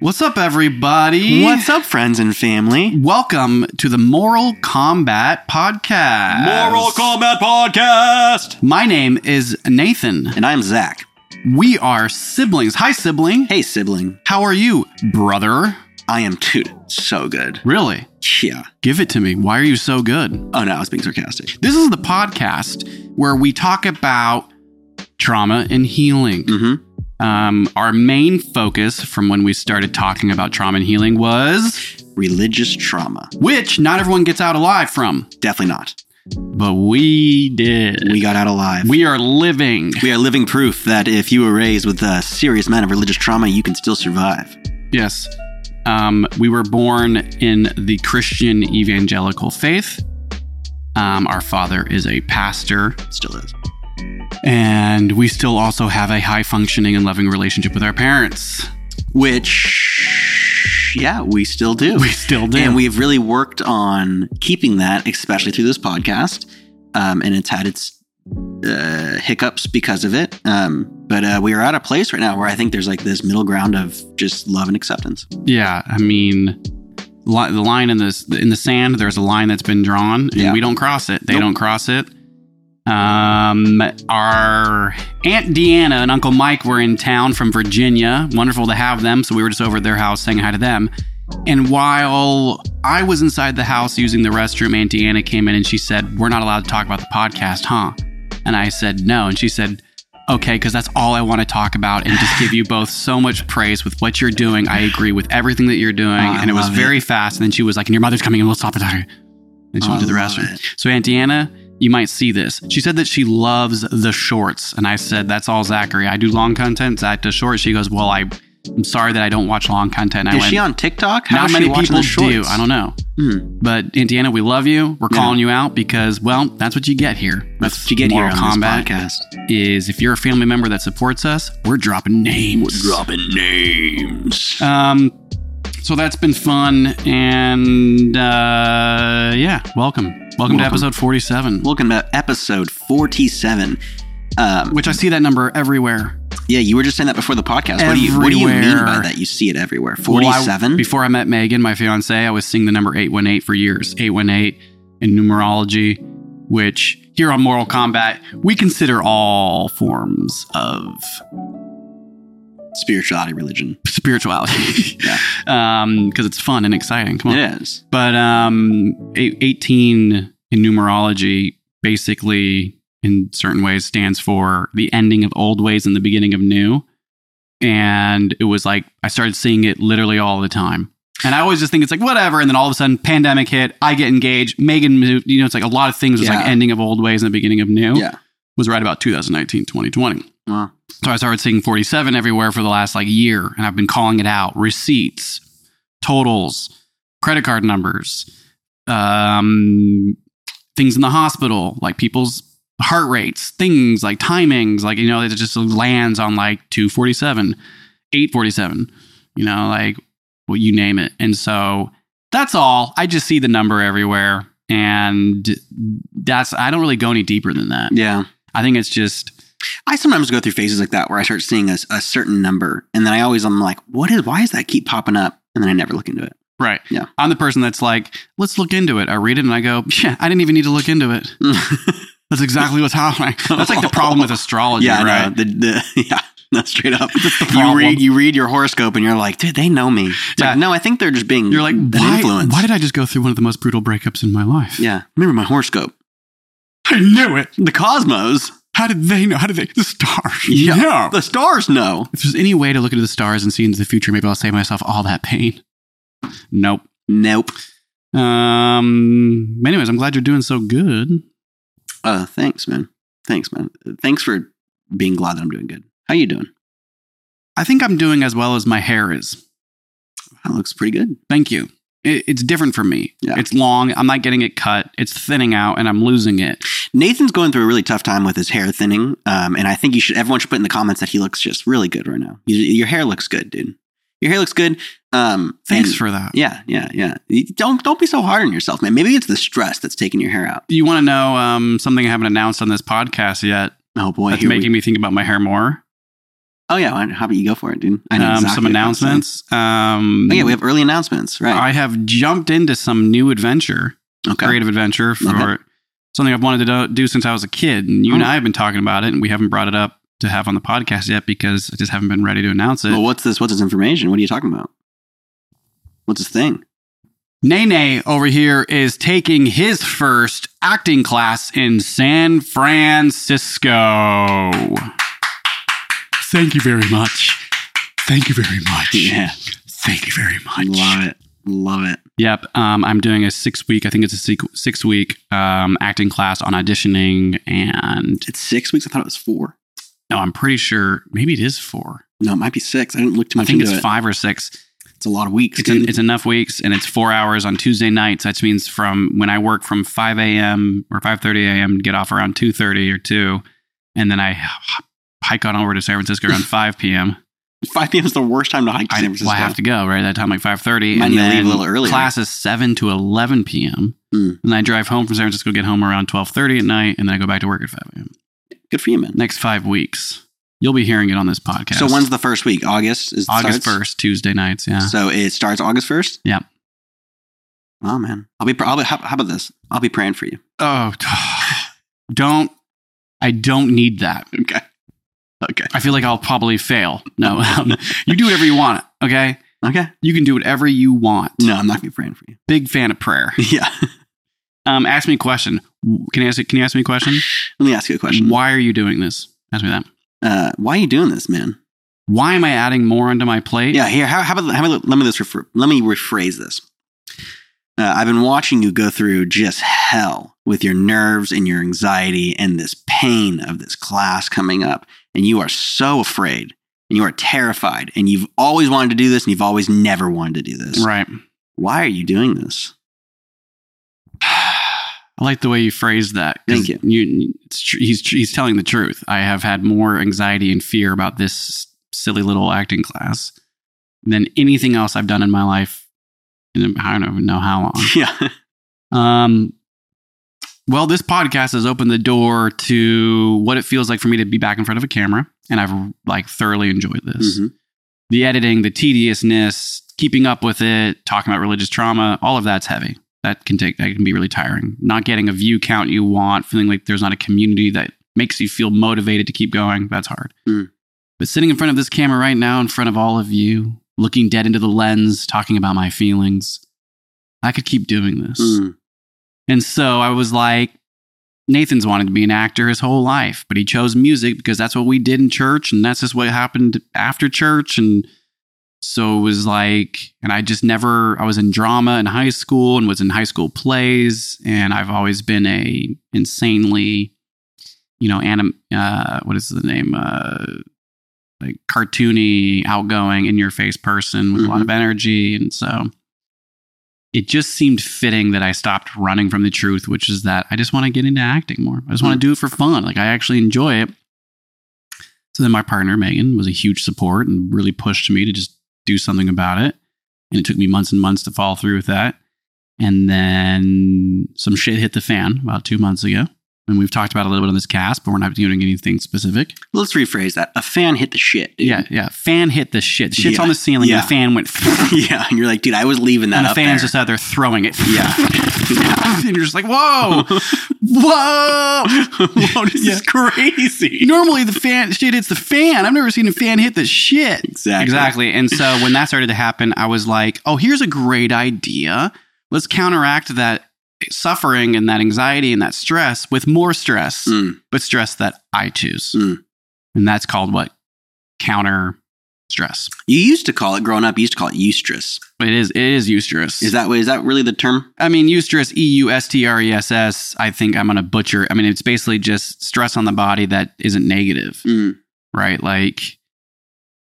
What's up, everybody? What's up, friends and family? Welcome to the Moral Combat Podcast. Moral Combat Podcast. My name is Nathan. And I'm Zach. We are siblings. Hi, sibling. Hey, sibling. How are you, brother? I am, too. so good. Really? Yeah. Give it to me. Why are you so good? Oh, no, I was being sarcastic. This is the podcast where we talk about trauma and healing. Mm-hmm. Um, our main focus from when we started talking about trauma and healing was Religious trauma. which not everyone gets out alive from, Definitely not. but we did. We got out alive. We are living. We are living proof that if you were raised with a serious amount of religious trauma, you can still survive. Yes. Um, we were born in the Christian evangelical faith. Um, our father is a pastor, Still is. And we still also have a high functioning and loving relationship with our parents. Which, yeah, we still do. We still do. And we've really worked on keeping that, especially through this podcast. Um, and it's had its uh, hiccups because of it. Um, but uh, we are at a place right now where I think there's like this middle ground of just love and acceptance. yeah, I mean, li- the line in this in the sand. There's a line that's been drawn, and Yeah. we don't cross it. They Nope. don't cross it. Um, our Aunt Deanna and Uncle Mike were in town from Virginia. Wonderful to have them. So we were just over at their house saying hi to them. And while I was inside the house using the restroom, Aunt Deanna came in and she said, We're not allowed to talk about the podcast, huh? And I said, No. And she said, Okay, because that's all I want to talk about and just give you both so much praise with what you're doing. I agree with everything that you're doing. Oh, and it was very fast. And then she was like, And your mother's coming in, we'll stop it. And she Oh, went to the restroom. it. So, Aunt Deanna, you might see this. She said that she loves the shorts. And I said, That's all Zachary. I do long content, Zach does short. She goes, Well, I, I'm sorry that I don't watch long content. And Is went, she on TikTok? How Not many people do. I don't know. Hmm. But Aunt Deanna, we love you. We're Yeah. calling you out because, well, that's what you get here. That's what you get here on this podcast. is if you're a family member that supports us, we're dropping names. We're dropping names. Um, so that's been fun, and uh, yeah, welcome, welcome, to episode 47. Welcome to episode 47. Um, Which I see that number everywhere. yeah, you were just saying that before the podcast. What do you What do you mean by that? You see it everywhere. Well, 47. before I met Megan, my fiance, I was seeing the number 818 for years. 818 in numerology, which here on Moral Combat, we consider all forms of Spirituality, religion. spirituality. Yeah. Um, because it's fun and exciting. Come on. It is. But um, 18 in numerology basically, in certain ways, stands for the ending of old ways and the beginning of new. And it was like, I started seeing it literally all the time. And I always just think it's like, whatever. And then all of a sudden, pandemic hit, I get engaged, Megan moved. You know, it's like a lot of things was like ending of old ways and the beginning of new. Yeah. Was right about 2019, 2020. Well, So I started seeing 47 everywhere for the last like year, and I've been calling it out: receipts, totals, credit card numbers, um, things in the hospital, like people's heart rates, things like timings, like you know, it just lands on like 247, 847, you know, like well, you name it. And so that's all. I just see the number everywhere, and that's I don't really go any deeper than that. yeah. I think it's just I sometimes go through phases like that where I start seeing a, a certain number, and then I always I'm like, what is? Why does that keep popping up? And then I never look into it. Right. Yeah. I'm the person that's like, let's look into it. I read it and I go, yeah, I didn't even need to look into it. That's exactly what's happening. That's like the problem with astrology, yeah, right? The, the, yeah, no, straight up. You read you read your horoscope, and you're like, dude, they know me. Yeah. like, no, I think they're just being You're like, why, influence. why did I just go through one of the most brutal breakups in my life? yeah, remember my horoscope. I knew it. The cosmos. How did they know? How did they? The stars. Yeah. The stars know. If there's any way to look into the stars and see into the future, maybe I'll save myself all that pain. Nope. Nope. Um. Anyways, I'm glad you're doing so good. Uh, thanks, man. Thanks, man. Thanks for being glad that I'm doing good. How you doing? I think I'm doing as well as my hair is. That looks pretty good. Thank you. It, it's different for me. Yeah. It's long. I'm not getting it cut. It's thinning out, and I'm losing it. Nathan's going through a really tough time with his hair thinning, um, and I think you should. Everyone should put in the comments that he looks just really good right now. You, your hair looks good, dude. Your hair looks good. Um, Thanks for that. Yeah, yeah, yeah. Don't don't be so hard on yourself, man. Maybe it's the stress that's taking your hair out. You want to know um, something I haven't announced on this podcast yet? Oh boy, That's making we, me think about my hair more. Oh yeah, how about you go for it, dude? I know Um, exactly some what I'm saying. announcements. Um, Oh yeah, we have early announcements, right? I have jumped into some new adventure, okay. creative adventure for Okay. something I've wanted to do, since I was a kid. And you and Oh. I have been talking about it, and we haven't brought it up to have on the podcast yet because I just haven't been ready to announce it. Well, what's this? What's this information? What are you talking about? What's this thing? Nene over here is taking his first acting class in San Francisco. Thank you very much. Thank you very much. Yeah, Thank you very much. love it, love it. Yep. Um, I'm doing a six week, I think it's a six, six week um, acting class on auditioning. And It's six weeks. I thought it was four. no, I'm pretty sure maybe it is four. No, it might be six. I didn't look too much I think it's it. five or six. It's a lot of weeks. It's, dude. en- it's enough weeks and it's four hours on Tuesday nights. That means from when I work from 5 a.m. or 5.30 a.m. get off around 2.30 or 2. And then I h- hike on over to San Francisco around 5 p.m. 5 p.m. is the worst time to hike to I, San Francisco. well, I have to go, right? That time like 5.30. Might and to leave then a little earlier. Class is 7 to 11 p.m. Mm. And I drive home from San Francisco, get home around 12.30 at night, and then I go back to work at 5 a.m. Good for you, man. Next five weeks. You'll be hearing it on this podcast. So when's the first week? August is August? 1st, Tuesday nights, yeah. So it starts August first. Yep. Oh man, I'll be. pr- I'll be. How, how about this? I'll be praying for you. Oh, don't. I don't need that. Okay. Okay. I feel like I'll probably fail. No, um, you do whatever you want. Okay, Okay. you can do whatever you want. No, I'm not gonna be praying for you. Big fan of prayer. Yeah. Um, ask me a question. Can you ask? Can you ask me a question? Let me ask you a question. Why are you doing this? Ask me that. Uh, why are you doing this, man? Why am I adding more onto my plate? Yeah. Here. How, how about? How about? Let me this. Refer, let me rephrase this. Uh, I've been watching you go through just hell with your nerves and your anxiety and this pain of this class coming up, and you are so afraid and you are terrified, and you've always wanted to do this, and you've always never wanted to do this. Right. Why are you doing this? I like the way you phrased that. Thank you it's tr- he's he's telling the truth. I have had more anxiety and fear about this silly little acting class than anything else I've done in my life. In I don't even know how long. yeah. Um, well, this podcast has opened the door to what it feels like for me to be back in front of a camera, and I've like thoroughly enjoyed this. Mhm. The editing, the tediousness, keeping up with it, talking about religious trauma, all of that's heavy. That can take that can be really tiring. Not getting a view count you want, feeling like there's not a community that makes you feel motivated to keep going. That's hard. Mm. But sitting in front of this camera right now, in front of all of you, looking dead into the lens, talking about my feelings, I could keep doing this. Mm. And so I was like, Nathan's wanted to be an actor his whole life, but he chose music because that's what we did in church and that's just what happened after church. And so it was like, and I just never, I was in drama in high school and was in high school plays. And I've always been a insanely, you know, anim, uh, what is the name? Uh, like cartoony, outgoing, in your face person with a lot of energy. And so it just seemed fitting that I stopped running from the truth, which is that I just want to get into acting more. I just want to mm-hmm. do it for fun. Like I actually enjoy it. So then my partner, Megan, was a huge support and really pushed me to just do something about it. And it took me months and months to follow through with that. And then some shit hit the fan about two months ago. And we've talked about a little bit on this cast, but we're not doing anything specific. Let's rephrase that. A fan hit the shit. Dude. Yeah, yeah. Fan hit the shit. The shit's Yeah, on the ceiling yeah. and the fan went yeah. And you're like, dude, I was leaving that and the fan's there. just out there throwing it. Yeah. and you're just like, whoa, whoa. Whoa, this Yeah. is crazy. Normally the fan shit hits the fan. I've never seen a fan hit the shit. Exactly. Exactly. And so when that started to happen, I was like, oh, here's a great idea. Let's counteract that suffering and that anxiety and that stress with more stress, Mm, but stress that I choose. Mm. And that's called what? Counter stress. You used to call it growing up. You used to call it eustress. It is. It is eustress. Is that is that really the term? I mean, eustress, E U S T R E S S. I think I'm going to butcher. I mean, it's basically just stress on the body that isn't negative, Mm, right? Like,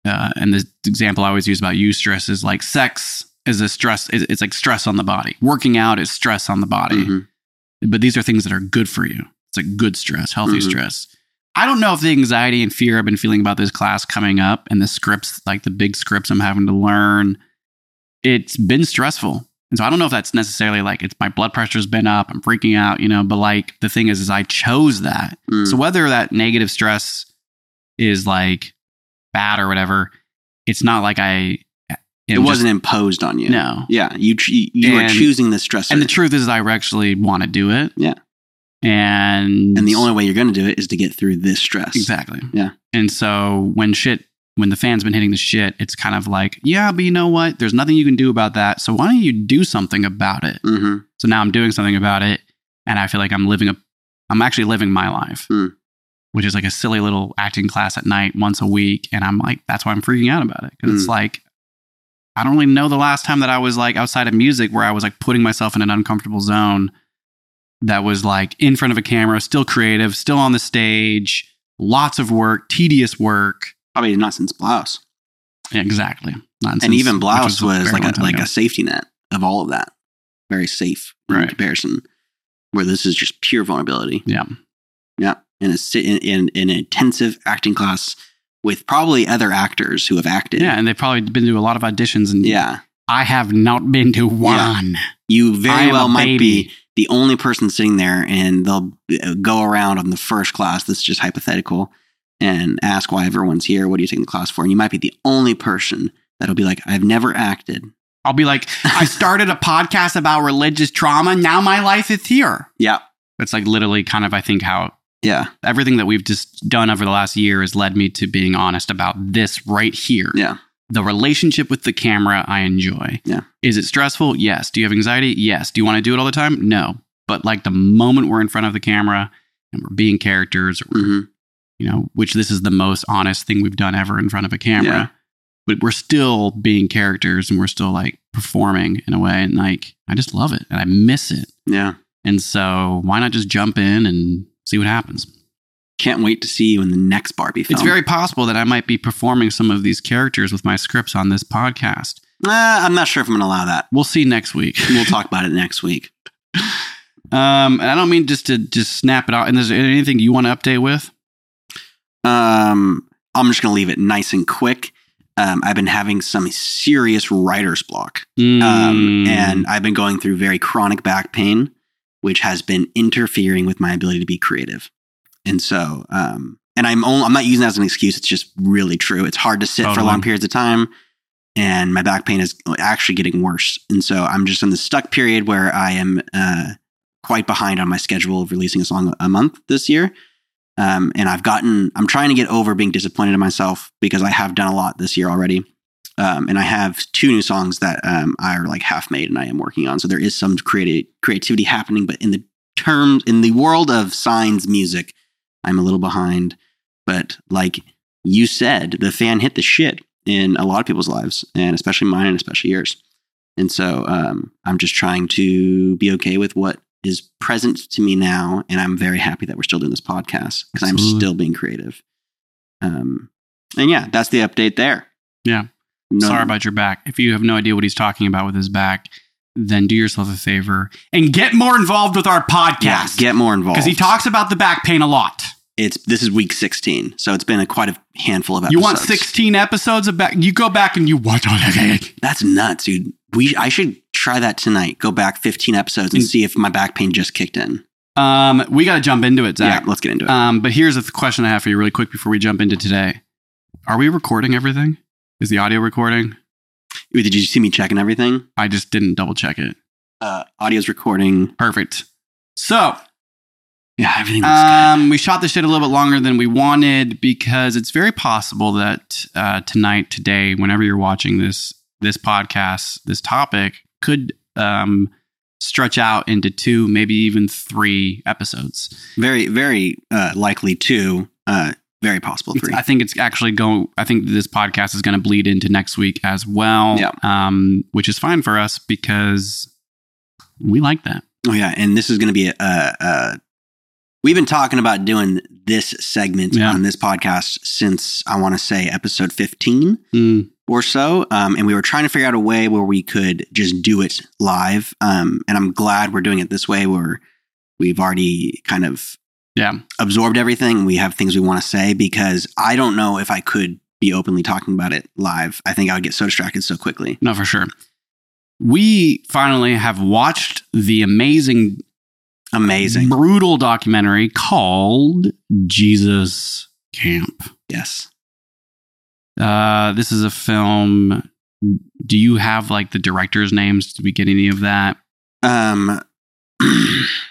uh, and the example I always use about eustress is like sex is a stress. It's it's like stress on the body. Working out is stress on the body. mhm. But these are things that are good for you. It's like good stress, healthy Mhm. stress. I don't know if the anxiety and fear I've been feeling about this class coming up and the scripts, like the big scripts I'm having to learn, it's been stressful. And so I don't know if that's necessarily like it's my blood pressure's been up, I'm freaking out, you know, but like the thing is, is I chose that. Mm. So whether that negative stress is like bad or whatever, it's not like I. It wasn't imposed on you. No. Yeah, you you are And- choosing the stressor. And the truth is, I actually want to do it. Yeah. And and the only way you're going to do it is to get through this stress. Exactly. Yeah. And so when shit, when the fan's been hitting the shit, it's kind of like, yeah, but you know what? There's nothing you can do about that. So why don't you do something about it? hmm So now I'm doing something about it, and I feel like I'm living a, I'm actually living my life, Hmm. which is like a silly little acting class at night once a week, and I'm like, that's why I'm freaking out about it because it's Hmm. like. I don't really know the last time that I was like outside of music where I was like putting myself in an uncomfortable zone that was like in front of a camera, still creative, still on the stage, lots of work, tedious work. Probably not since blouse. Yeah, exactly. Not and since- even blouse a was, like a like ago. a safety net of all of that. Very safe in Right. comparison. Where this is just pure vulnerability. yeah. Yeah, in a in, in in an intensive acting class with probably other actors who have acted. Yeah, and they've probably been to a lot of auditions, and yeah. I have not been to one. You very well might baby. be the only person sitting there, and they'll uh, go around on the first class. This is just hypothetical, and ask why everyone's here. What are you taking the class for? And you might be the only person that'll be like, "I've never acted." I'll be like, I started a podcast about religious trauma. Now my life is here. Yeah, It's like literally kind of, I think, how yeah, everything that we've just done over the last year has led me to being honest about this right here. yeah, The relationship with the camera, I enjoy. Yeah. Is it stressful? Yes. Do you have anxiety? Yes. Do you want to do it all the time? No. But like the moment we're in front of the camera and we're being characters, or we're hmm you know, which this is the most honest thing we've done ever in front of a camera. Yeah. But we're still being characters and we're still like performing in a way. And like, I just love it and I miss it. yeah. And so why not just jump in and see what happens? Can't wait to see you in the next Barbie film. It's very possible that I might be performing some of these characters with my scripts on this podcast. Uh, I'm not sure if I'm going to allow that. We'll see next week. We'll talk about it next week. Um, and I don't mean just to just snap it out. And is there anything you want to update with? Um, I'm just going to leave it nice and quick. Um, I've been having some serious writer's block. Um, Mm. and I've been going through very chronic back pain, which has been interfering with my ability to be creative. And so, um, and I'm only, I'm not using that as an excuse. It's just really true. It's hard to sit for long periods of time, and my back pain is actually getting worse. And so, I'm just in the stuck period where I am uh, quite behind on my schedule of releasing a song a month this year. Um, and I've gotten, I'm trying to get over being disappointed in myself because I have done a lot this year already. Um, and I have two new songs that um, I are like half made and I am working on. So there is some creati- creativity happening, but in the terms, in the world of signs music, I'm a little behind. But like you said, the fan hit the shit in a lot of people's lives, and especially mine and especially yours. And so um, I'm just trying to be okay with what is present to me now. And I'm very happy that we're still doing this podcast because I'm still being creative. Um, and yeah, that's the update there. Yeah. No- Sorry about your back. If you have no idea what he's talking about with his back, then do yourself a favor and get more involved with our yeah, podcast. get more involved because he talks about the back pain a lot. It's this is week 16, so it's been a, quite a handful of episodes. You want 16 episodes of back? You go back and you watch all that. That's nuts, dude. We I should try that tonight. Go back 15 episodes and Mm. see if my back pain just kicked in. Um, we got to jump into it, Zach. Yeah, let's get into it. Um, but here's a question I have for you, really quick, before we jump into today. Are we recording everything? Is the audio recording? Wait, Did you see me checking everything? I just didn't double check it. Uh, audio's recording. Perfect. So, Yeah, everything looks um, we shot this shit a little bit longer than we wanted because it's very possible that uh, tonight, today, whenever you're watching this this podcast, this topic could um, stretch out into two, maybe even three episodes. good. Very, very uh, likely two. Uh, very possible It's- three. I think it's actually going. I think this podcast is going to bleed into next week as well. Yeah. Um, which is fine for us because we like that. oh yeah, and this is going to be a, a, a. We've been talking about doing this segment Yeah. on this podcast since I want to say episode 15. Mm, or so. Um, and we were trying to figure out a way where we could just do it live. Um, and I'm glad we're doing it this way where we've already kind of yeah. absorbed everything. We have things we want to say because I don't know if I could be openly talking about it live. I think I would get so distracted so quickly. No, for sure. We finally have watched the amazing, Amazing. brutal documentary called Jesus Camp. Yes. Uh, this is a film. Do you have like the directors' names? Did we get any of that? Um,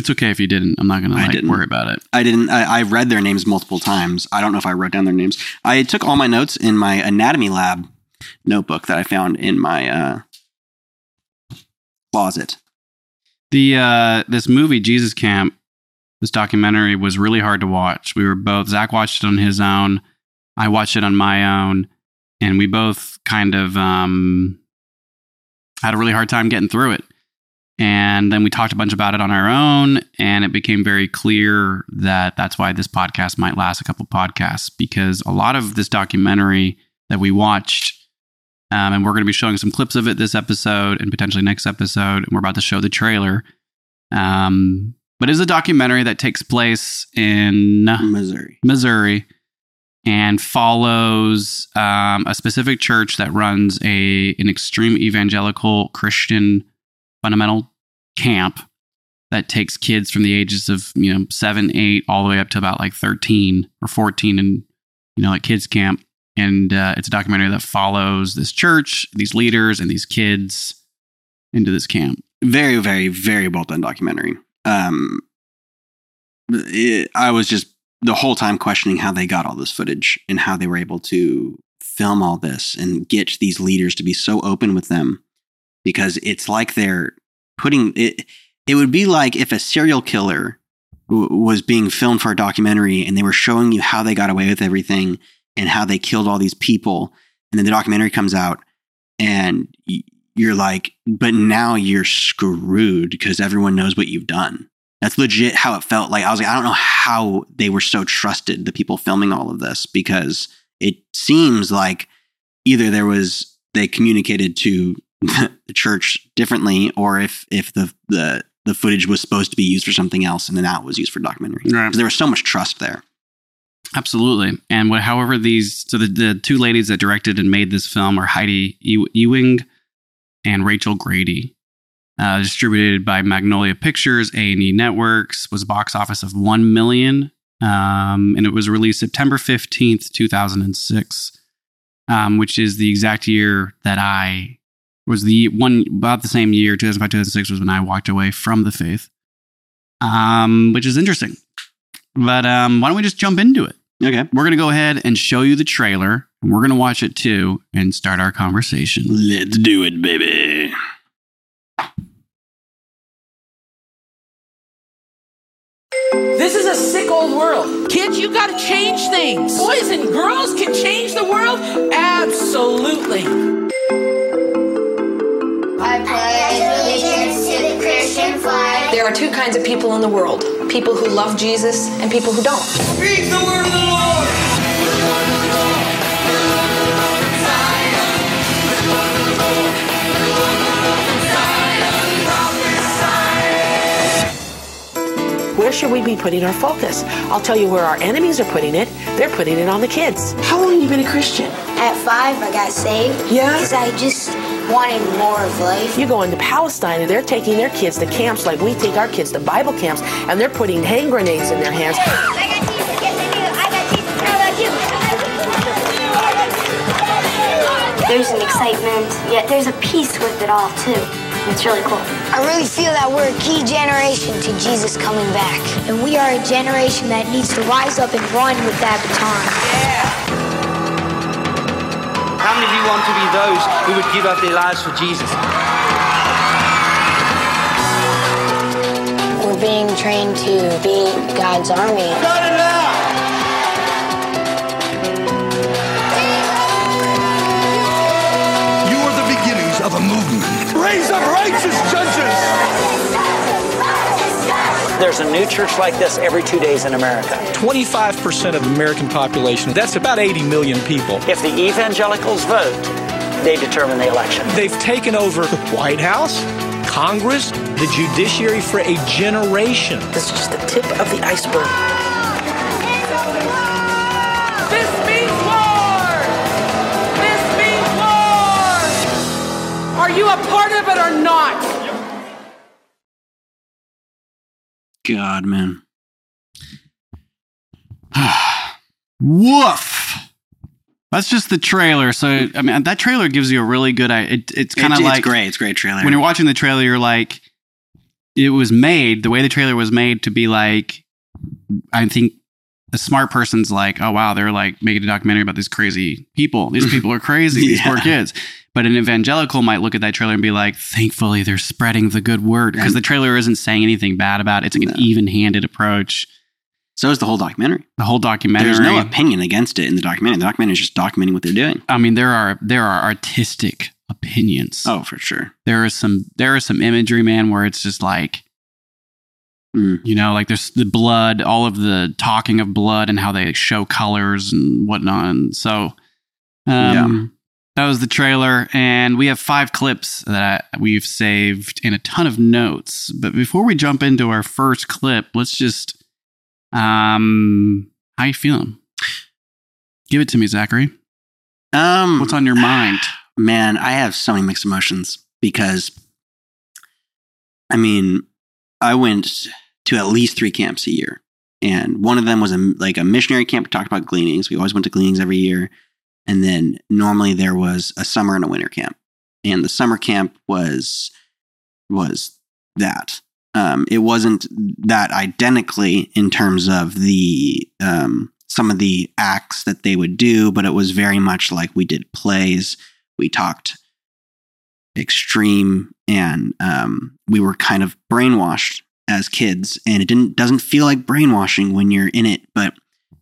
It's okay if you didn't. I'm not gonna I like didn't. worry about it. I didn't. I, I read their names multiple times. I don't know if I wrote down their names. I took all my notes in my anatomy lab notebook that I found in my uh, closet. The uh, this movie Jesus Camp, this documentary was really hard to watch. We were both Zach watched it on his own, I watched it on my own, and we both kind of um, had a really hard time getting through it. And then we talked a bunch about it on our own, and it became very clear that that's why this podcast might last a couple podcasts because a lot of this documentary that we watched um, and we're going to be showing some clips of it this episode and potentially next episode. And we're about to show the trailer. Um, but it's a documentary that takes place in Missouri. Missouri and follows um, a specific church that runs a an extreme evangelical Christian fundamental camp that takes kids from the ages of you know seven, eight, all the way up to about like thirteen or fourteen, and you know like kids camp. And uh, it's a documentary that follows this church, these leaders, and these kids into this camp. Very, very, very well done documentary. Um, it, I was just the whole time questioning how they got all this footage and how they were able to film all this and get these leaders to be so open with them because it's like they're putting it. It would be like if a serial killer w- was being filmed for a documentary and they were showing you how they got away with everything and how they killed all these people. And then the documentary comes out and you're like, but now you're screwed because everyone knows what you've done. That's legit how it felt. Like I was like, I don't know how they were so trusted, the people filming all of this, because it seems like either there was they communicated to the church differently, or if if the the the footage was supposed to be used for something else and then that was used for documentary. Right. There was so much trust there. Absolutely. And what, however, these so the, the two ladies that directed and made this film are Heidi Ewing and Rachel Grady. Uh, distributed by Magnolia Pictures, A and E Networks, was a box office of one million, um, and it was released September fifteenth, two thousand and six, um, which is the exact year that I was the one about the same year, two thousand five, two thousand six, was when I walked away from the faith, um, which is interesting. But um, why don't we just jump into it? Okay. We're going to go ahead and show you the trailer, and we're going to watch it too and start our conversation. Let's do it, baby. This is a sick old world. Kids, you gotta change things. Boys and girls can change the world? Absolutely. Are two kinds of people in the world people who love Jesus and people who don't. Speak the word of the Lord. Where should we be putting our focus? I'll tell you where our enemies are putting it. They're putting it on the kids. How long have you been a Christian? At five, I got saved. Yeah? Because I just wanted more of life. You go into Palestine and they're taking their kids to camps like we take our kids to Bible camps, and they're putting hand grenades in their hands. I got Jesus. Yes, I do. I got Jesus. How about you? There's an excitement, yet there's a peace with it all, too. It's really cool. I really feel that we're a key generation to Jesus coming back. And we are a generation that needs to rise up and run with that baton. Yeah. How many of you want to be those who would give up their lives for Jesus? We're being trained to be God's army. You Raise up righteous judges. There's a new church like this every two days in America. 25% of the American population, that's about 80 million people. If the evangelicals vote, they determine the election. They've taken over the White House, Congress, the judiciary for a generation. This is just the tip of the iceberg. This means war! This means war! Are you a part of it or not? God, man. Woof. That's just the trailer. So I mean, that trailer gives you a really good. It, it's kind of It- like it's great. It's great trailer. when you're watching the trailer, you're like, it was made the way the trailer was made to be like. I think a smart person's like, oh wow, they're like making a documentary about these crazy people. These people are crazy. These poor kids. But an evangelical might look at that trailer and be like, thankfully they're spreading the good word because the trailer isn't saying anything bad about it. It's like No. an even-handed approach. so is the whole documentary. The whole documentary. There's no opinion against it in the documentary. The documentary is just documenting what they're doing. I mean, there are there are artistic opinions. Oh, for sure. There is some there is some imagery, man, where it's just like Mm. you know, like there's the blood, all of the talking of blood and how they show colors and whatnot. And so um that was the trailer. And we have five clips that we've saved and a ton of notes. But before we jump into our first clip, let's just um how you feeling? Give it to me, Zachary. Um, What's on your mind? man, I have so many mixed emotions because, I mean, I went to at least three camps a year, and one of them was a like a missionary camp. We talked about gleanings. We always went to gleanings every year, and then normally there was a summer and a winter camp, and the summer camp was was that. Um, it wasn't that identically in terms of the um, some of the acts that they would do, but it was very much like we did plays. We talked extreme and um, we were kind of brainwashed as kids. And it didn't doesn't feel like brainwashing when you're in it but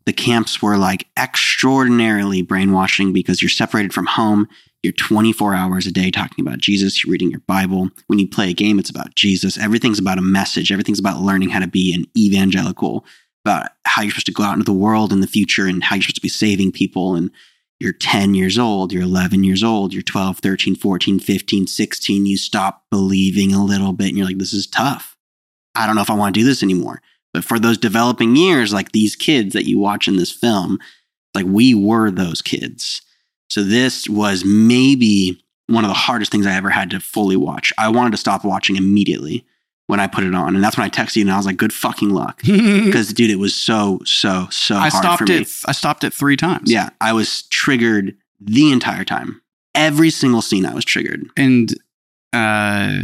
the camps were like extraordinarily brainwashing because you're separated from home you're 24 hours a day talking about jesus you're reading your bible. When you play a game it's about jesus. Everything's about a message. Everything's about learning how to be an evangelical about how you're supposed to go out into the world in the future and how you're supposed to be saving people. And you're 10 years old, you're 11 years old, you're 12, 13, 14, 15, 16, you stop believing a little bit and you're like, this is tough. I don't know if I want to do this anymore. But for those developing years, like these kids that you watch in this film, like we were those kids. So this was maybe one of the hardest things I ever had to fully watch. I wanted to stop watching immediately when I put it on. And that's when I texted you and I was like, good fucking luck. Because dude, it was so, so, so I hard for stopped me. it. I stopped it three times. Yeah, I was triggered the entire time. Every single scene, I was triggered. and uh,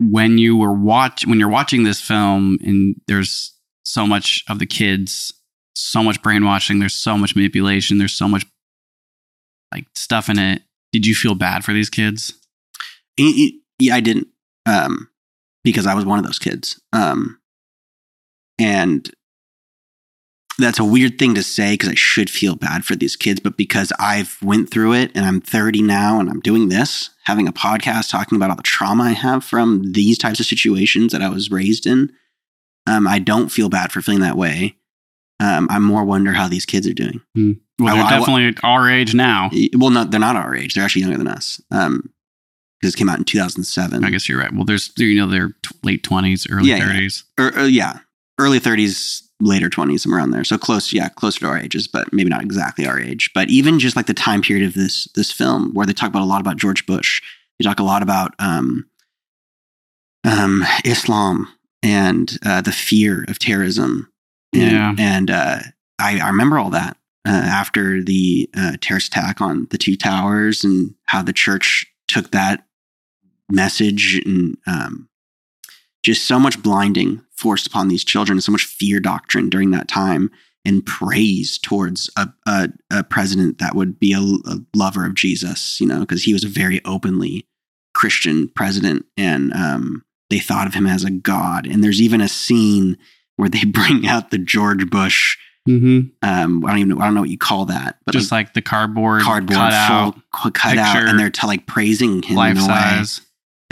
when you were watch when you're watching this film, and there's so much of the kids, so much brainwashing. There's so much manipulation. There's so much like stuff in it. Did you feel bad for these kids? Yeah, I didn't, um, because I was one of those kids. Um, and that's a weird thing to say because I should feel bad for these kids, but because I've went through it and I'm 30 now and I'm doing this, having a podcast talking about all the trauma I have from these types of situations that I was raised in, um, I don't feel bad for feeling that way. Um, I more wonder how these kids are doing. Well, they're I- definitely our age now. Well, no, they're not our age. They're actually younger than us. Um, because it came out in 2007. I guess you're right. Well, there's you know they're t- late twenties, early Yeah, yeah. thirties. or, uh, yeah, early 30s, later 20s, somewhere around there. So close, yeah, closer to our ages, but maybe not exactly our age. But even just like the time period of this this film, where they talk about a lot about George Bush, they talk a lot about um, um, Islam and uh, the fear of terrorism. And, Yeah. and uh, I, I remember all that uh, after the uh, terrorist attack on the two towers and how the church took that message and um, just so much blinding forced upon these children, so much fear doctrine during that time, and praise towards a, a, a president that would be a, a lover of Jesus, you know, because he was a very openly Christian president, and um, they thought of him as a god. And there's even a scene where they bring out the George Bush. Mm-hmm. Um, I don't even know. I don't know what you call that, but Just like the cardboard, cardboard cut out, full cut out, and they're to like praising him life in a way size.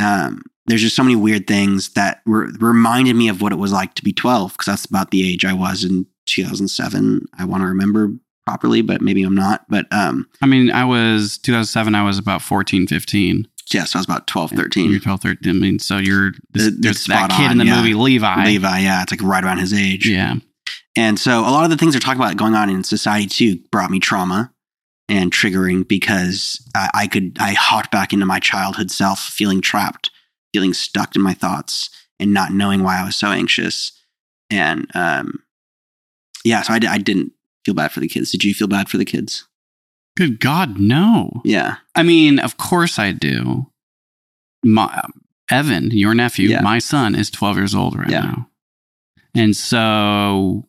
um, there's just so many weird things that re- reminded me of what it was like to be 12 because that's about the age I was in 2007. I want to remember properly, but maybe I'm not. But um, I mean, I was 2007. I was about 14, 15. yeah, so I was about 12, 13. You're 13. 12, 13. I mean, so you're this, It- there's that kid in the yeah. movie Levi. Levi, yeah, it's like right around his age. Yeah. And so a lot of the things they're talking about going on in society too brought me trauma and triggering because I, I could, I hopped back into my childhood self feeling trapped, feeling stuck in my thoughts and not knowing why I was so anxious. And um, yeah, so I, I didn't feel bad for the kids. Did you feel bad for the kids? Good God, no. Yeah. I mean, of course I do. My, Evan, your nephew, Yeah. my son, is 12 years old right Yeah. now. And so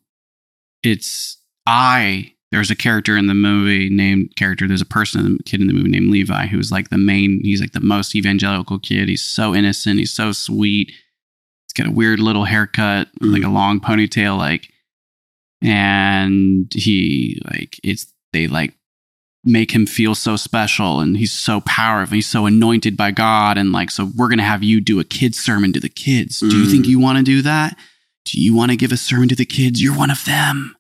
it's I. There's a character in the movie named character. There's a person, a kid in the movie named Levi, who's like the main. He's like the most evangelical kid. He's so innocent. He's so sweet. He's got a weird little haircut, Mm. like a long ponytail, like, and he like it's they like make him feel so special and he's so powerful he's so anointed by god and like so we're gonna have you do a kids sermon to the kids do you Mm. think you want to do that do you want to give a sermon to the kids you're one of them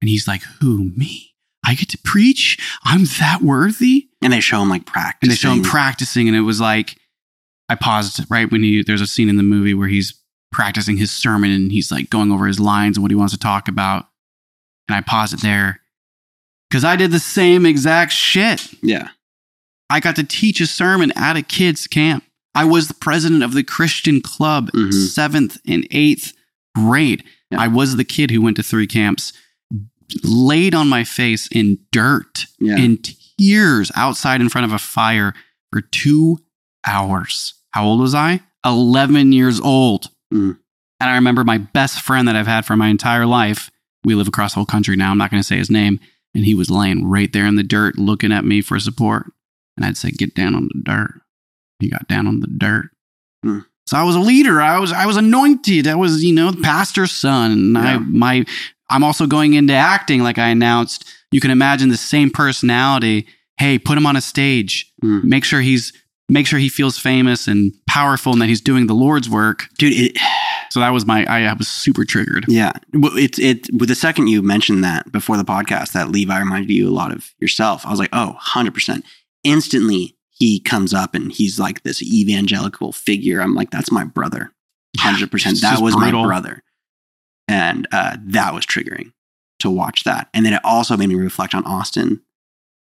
and he's like who me i get to preach i'm that worthy And they show him like practice. and they show him practicing and it was like i paused right when he there's a scene in the movie where he's practicing his sermon and he's like going over his lines and what he wants to talk about and i paused it there because i did the same exact shit Yeah. i got to teach a sermon at a kids camp i was the president of the christian club Mhm. seventh and eighth grade Yeah. i was the kid who went to three camps laid on my face in dirt Yeah. in tears outside in front of a fire for two hours. How old was I? 11 years old. Mm. And I remember my best friend that I've had for my entire life. We live across the whole country now. I'm not going to say his name. And he was laying right there in the dirt looking at me for support. And I'd say, Get down on the dirt. He got down on the dirt. Hmm. So I was a leader. I was I was anointed. I was, you know, the pastor's son. And I my I'm also going into acting like I announced. You can imagine the same personality. Hey, put him on a stage. Mm. Make sure he's make sure he feels famous and powerful and that he's doing the Lord's work. Dude, it, So that was my I, I was super triggered. yeah. Well, It's it with the second you mentioned that before the podcast that Levi reminded you a lot of yourself. I was like, oh, 100%. Instantly he comes up and he's like this evangelical figure. I'm like, that's my brother. 100%. It's that was brutal. my brother. And uh, that was triggering to watch that. And then it also made me reflect on Austin,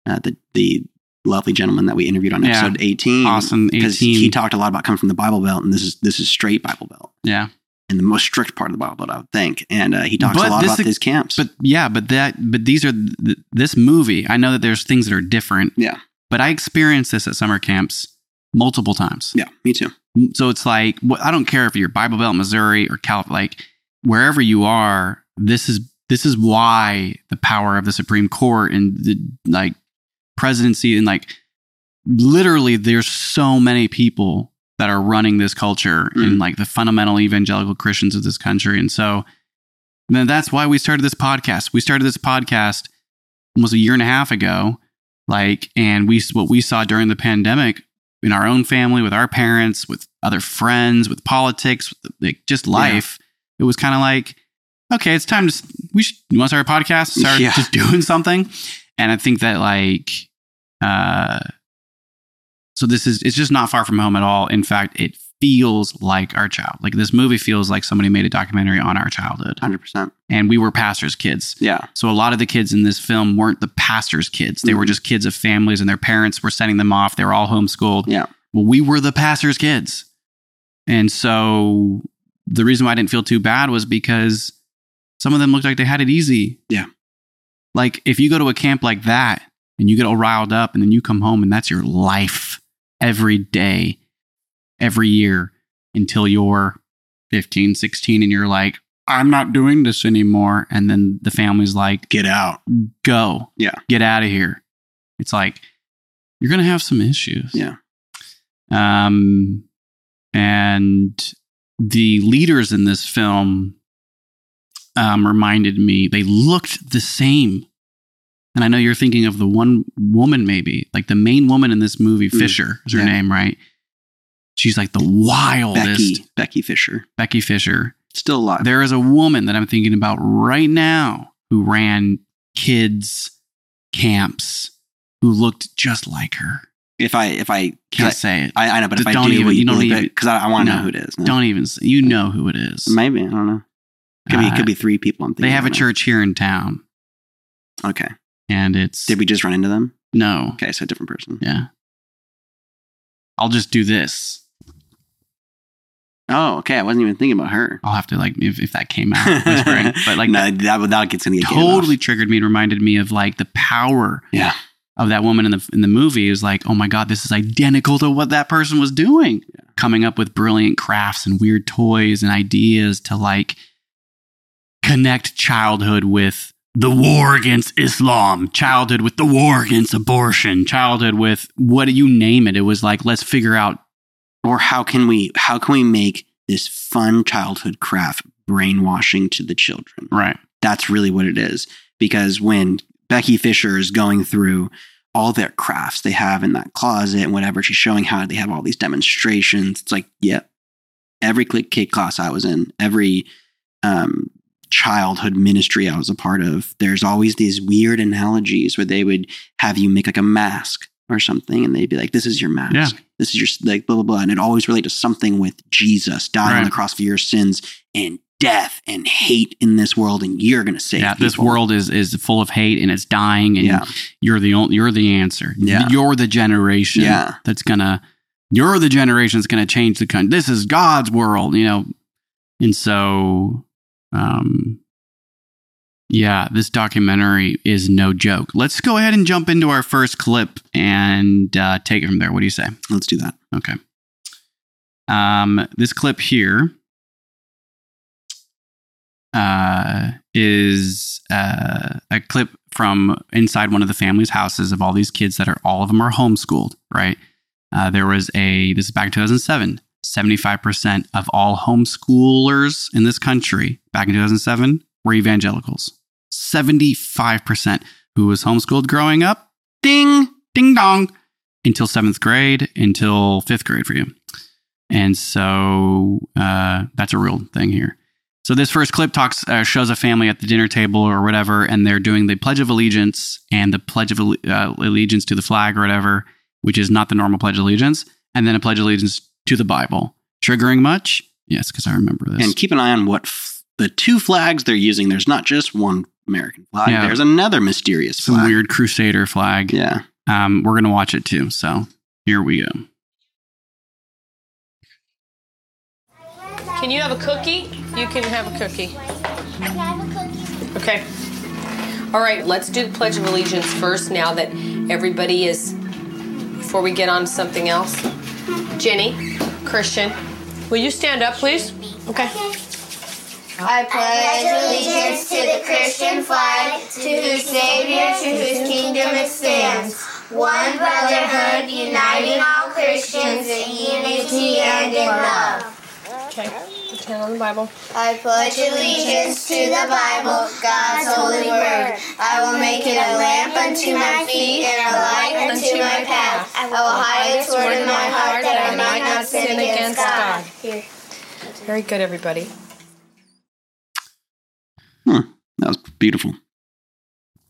uh, the the lovely gentleman that we interviewed on Yeah. episode 18. Austin because he talked a lot about coming from the Bible Belt, and this is this is straight Bible Belt Yeah. and the most strict part of the Bible Belt, I would think. And uh, he talks But a lot this about ex- his camps. But yeah, but that but these are th- this movie. I know that there's things that are different. Yeah. But I experienced this at summer camps multiple times. yeah, me too. So it's like I don't care if you're Bible Belt, Missouri, or Cal, like wherever you are. This is this is why the power of the Supreme Court and the like presidency and like literally there's so many people that are running this culture Mm. and like the fundamental evangelical Christians of this country. And so then that's why we started this podcast. We started this podcast almost a year and a half ago. Like, and we, what we saw during the pandemic in our own family, with our parents, with other friends, with politics, with like just life, it was kind of like, okay, it's time to, we should, you want to start a podcast? Start Yeah. just doing something. And I think that like, uh, so this is it's just not far from home at all. In fact, it feels like our child. Like this movie feels like somebody made a documentary on our childhood. 100%. And we were pastors' kids. Yeah. So a lot of the kids in this film weren't the pastors' kids. They were Mhm. just kids of families and their parents were sending them off. They were all homeschooled. Yeah. Well, we were the pastors' kids. And so the reason why I didn't feel too bad was because some of them looked like they had it easy. Yeah. Like if you go to a camp like that and you get all riled up and then you come home and that's your life every day, every year until you're 15, 16 and you're like, I'm not doing this anymore. And then the family's like, Get out. go. Yeah. Get out of here. It's like, you're going to have some issues. Yeah. Um, and the leaders in this film um, reminded me, they looked the same. And I know you're thinking of the one woman, maybe like the main woman in this movie, Mm. Fischer is her Yeah. name, right? She's like the wildest Becky. Becky Fischer. Becky Fischer. Still alive. There is a woman that I'm thinking about right now who ran kids camps who looked just like her. If I, if I, Can't say it. I, I know, but if Just I don't do, even- will you you don't even-? Because I, I want to No. know who it is. No. Don't even say, you know who it is. Maybe. I don't know. Could be, Uh, could be three people. I'm thinking They have a of. church here in town, Okay. and it's Did we just run into them? no, Okay. So a different person. yeah. I'll just do this. Oh, okay. I wasn't even thinking about her. I'll have to like if, if that came out whispering, but like no, that that, that gets in the totally triggered me and reminded me of like the power Yeah. Of that woman in the in the movie is like, oh my god, this is identical to what that person was doing, coming up with brilliant crafts and weird toys and ideas to like connect childhood with the war against Islam, childhood with the war against abortion, childhood with what do you name it? It was like let's figure out or how can we how can we make this fun childhood craft brainwashing to the children? right. That's really what it is. Because when Becky Fischer is going through all their crafts they have in that closet and whatever, she's showing how they have all these demonstrations. It's like, yep. Every click cake class I was in, every um, childhood ministry I was a part of, there's always these weird analogies where they would have you make like a mask or something, and they'd be like, "This is your mask. Yeah. This is your like blah blah blah," and it always relate to something with Jesus dying on the cross for your sins and death and hate in this world, and you're gonna save. yeah, this world is is full of hate and it's dying, and Yeah. you're the only, you're the answer. Yeah. you're the generation Yeah. that's gonna you're the generation that's gonna change the country. This is God's world, you know. And so, um, yeah, this documentary is no joke. Let's go ahead and jump into our first clip and uh, take it from there. What do you say? Let's do that. Okay. Um, this clip here uh, is uh, a clip from inside one of the family's houses of all these kids that are all of them are homeschooled. Right. Uh, there was a this is back in 2007. 75% of all homeschoolers in this country back in 2007 were evangelicals. 75% who was homeschooled growing up. Ding, ding dong until seventh grade, until fifth grade for you. And so uh, that's a real thing here. So this first clip talks uh, shows a family at the dinner table or whatever, and they're doing the Pledge of Allegiance and the Pledge of uh, Allegiance to the flag or whatever, which is not the normal Pledge of Allegiance, and then a Pledge of Allegiance to the Bible. Triggering much? Yes, because I remember this. And keep an eye on what f- the two flags they're using. There's not just one American flag. Yeah. There's another mysterious Some weird Crusader flag. Yeah. Um, we're gonna watch it too. So here we go. Can you have a cookie? You can have a cookie. Okay. All right, let's do the Pledge of Allegiance first now that everybody is, before we get on to something else. Jenny, Christian, will you stand up, please? Okay. I pledge allegiance to the Christian flag, to whose Savior, to whose kingdom it stands. One brotherhood, uniting all Christians in unity and in love. Okay. Put your hand on the Bible. I pledge allegiance to the Bible, God's holy word. I will make it a lamp unto my feet and a light unto my path. I will hide its word in my heart that I might not sin against God. Here. Very good, everybody. That was beautiful.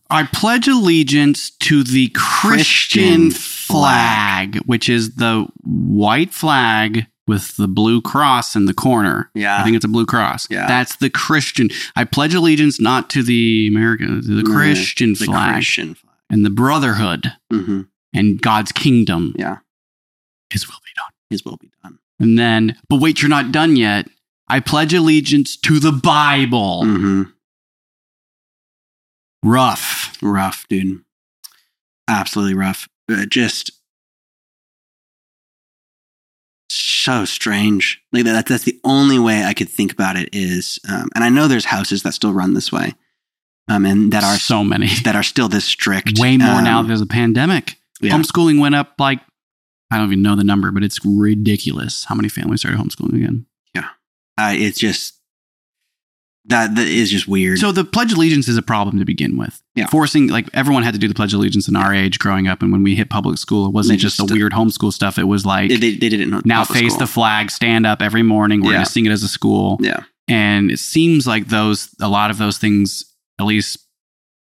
I pledge allegiance to the Christian, Christian flag, which is the white flag with the blue cross in the corner. Yeah. I think it's a blue cross. Yeah. That's the Christian. I pledge allegiance not to the American, to the Yeah, Christian The flag Christian flag. and the brotherhood hmm and God's kingdom. Yeah. His will be done. His will be done. And then, but wait, you're not done yet. I pledge allegiance to the Bible. hmm Rough. Rough, dude. Absolutely rough. Uh, just so strange. Like that. That's the only way I could think about it is, um, and I know there's houses that still run this way, um, and that are so many. that are still this strict. Way more Um, now that there's a pandemic. Yeah. Homeschooling went up like, I don't even know the number, but it's ridiculous how many families started homeschooling again. Yeah, uh, it's just that that is just weird. So the Pledge of Allegiance is a problem to begin with. Yeah. Forcing, like, everyone had to do the Pledge of Allegiance in our age growing up. And when we hit public school, it wasn't just, just- the weird homeschool stuff. It was like, they, they, they didn't now face school. the flag, stand up every morning. We're Yeah. going to sing it as a school. yeah. And it seems like those, a lot of those things, at least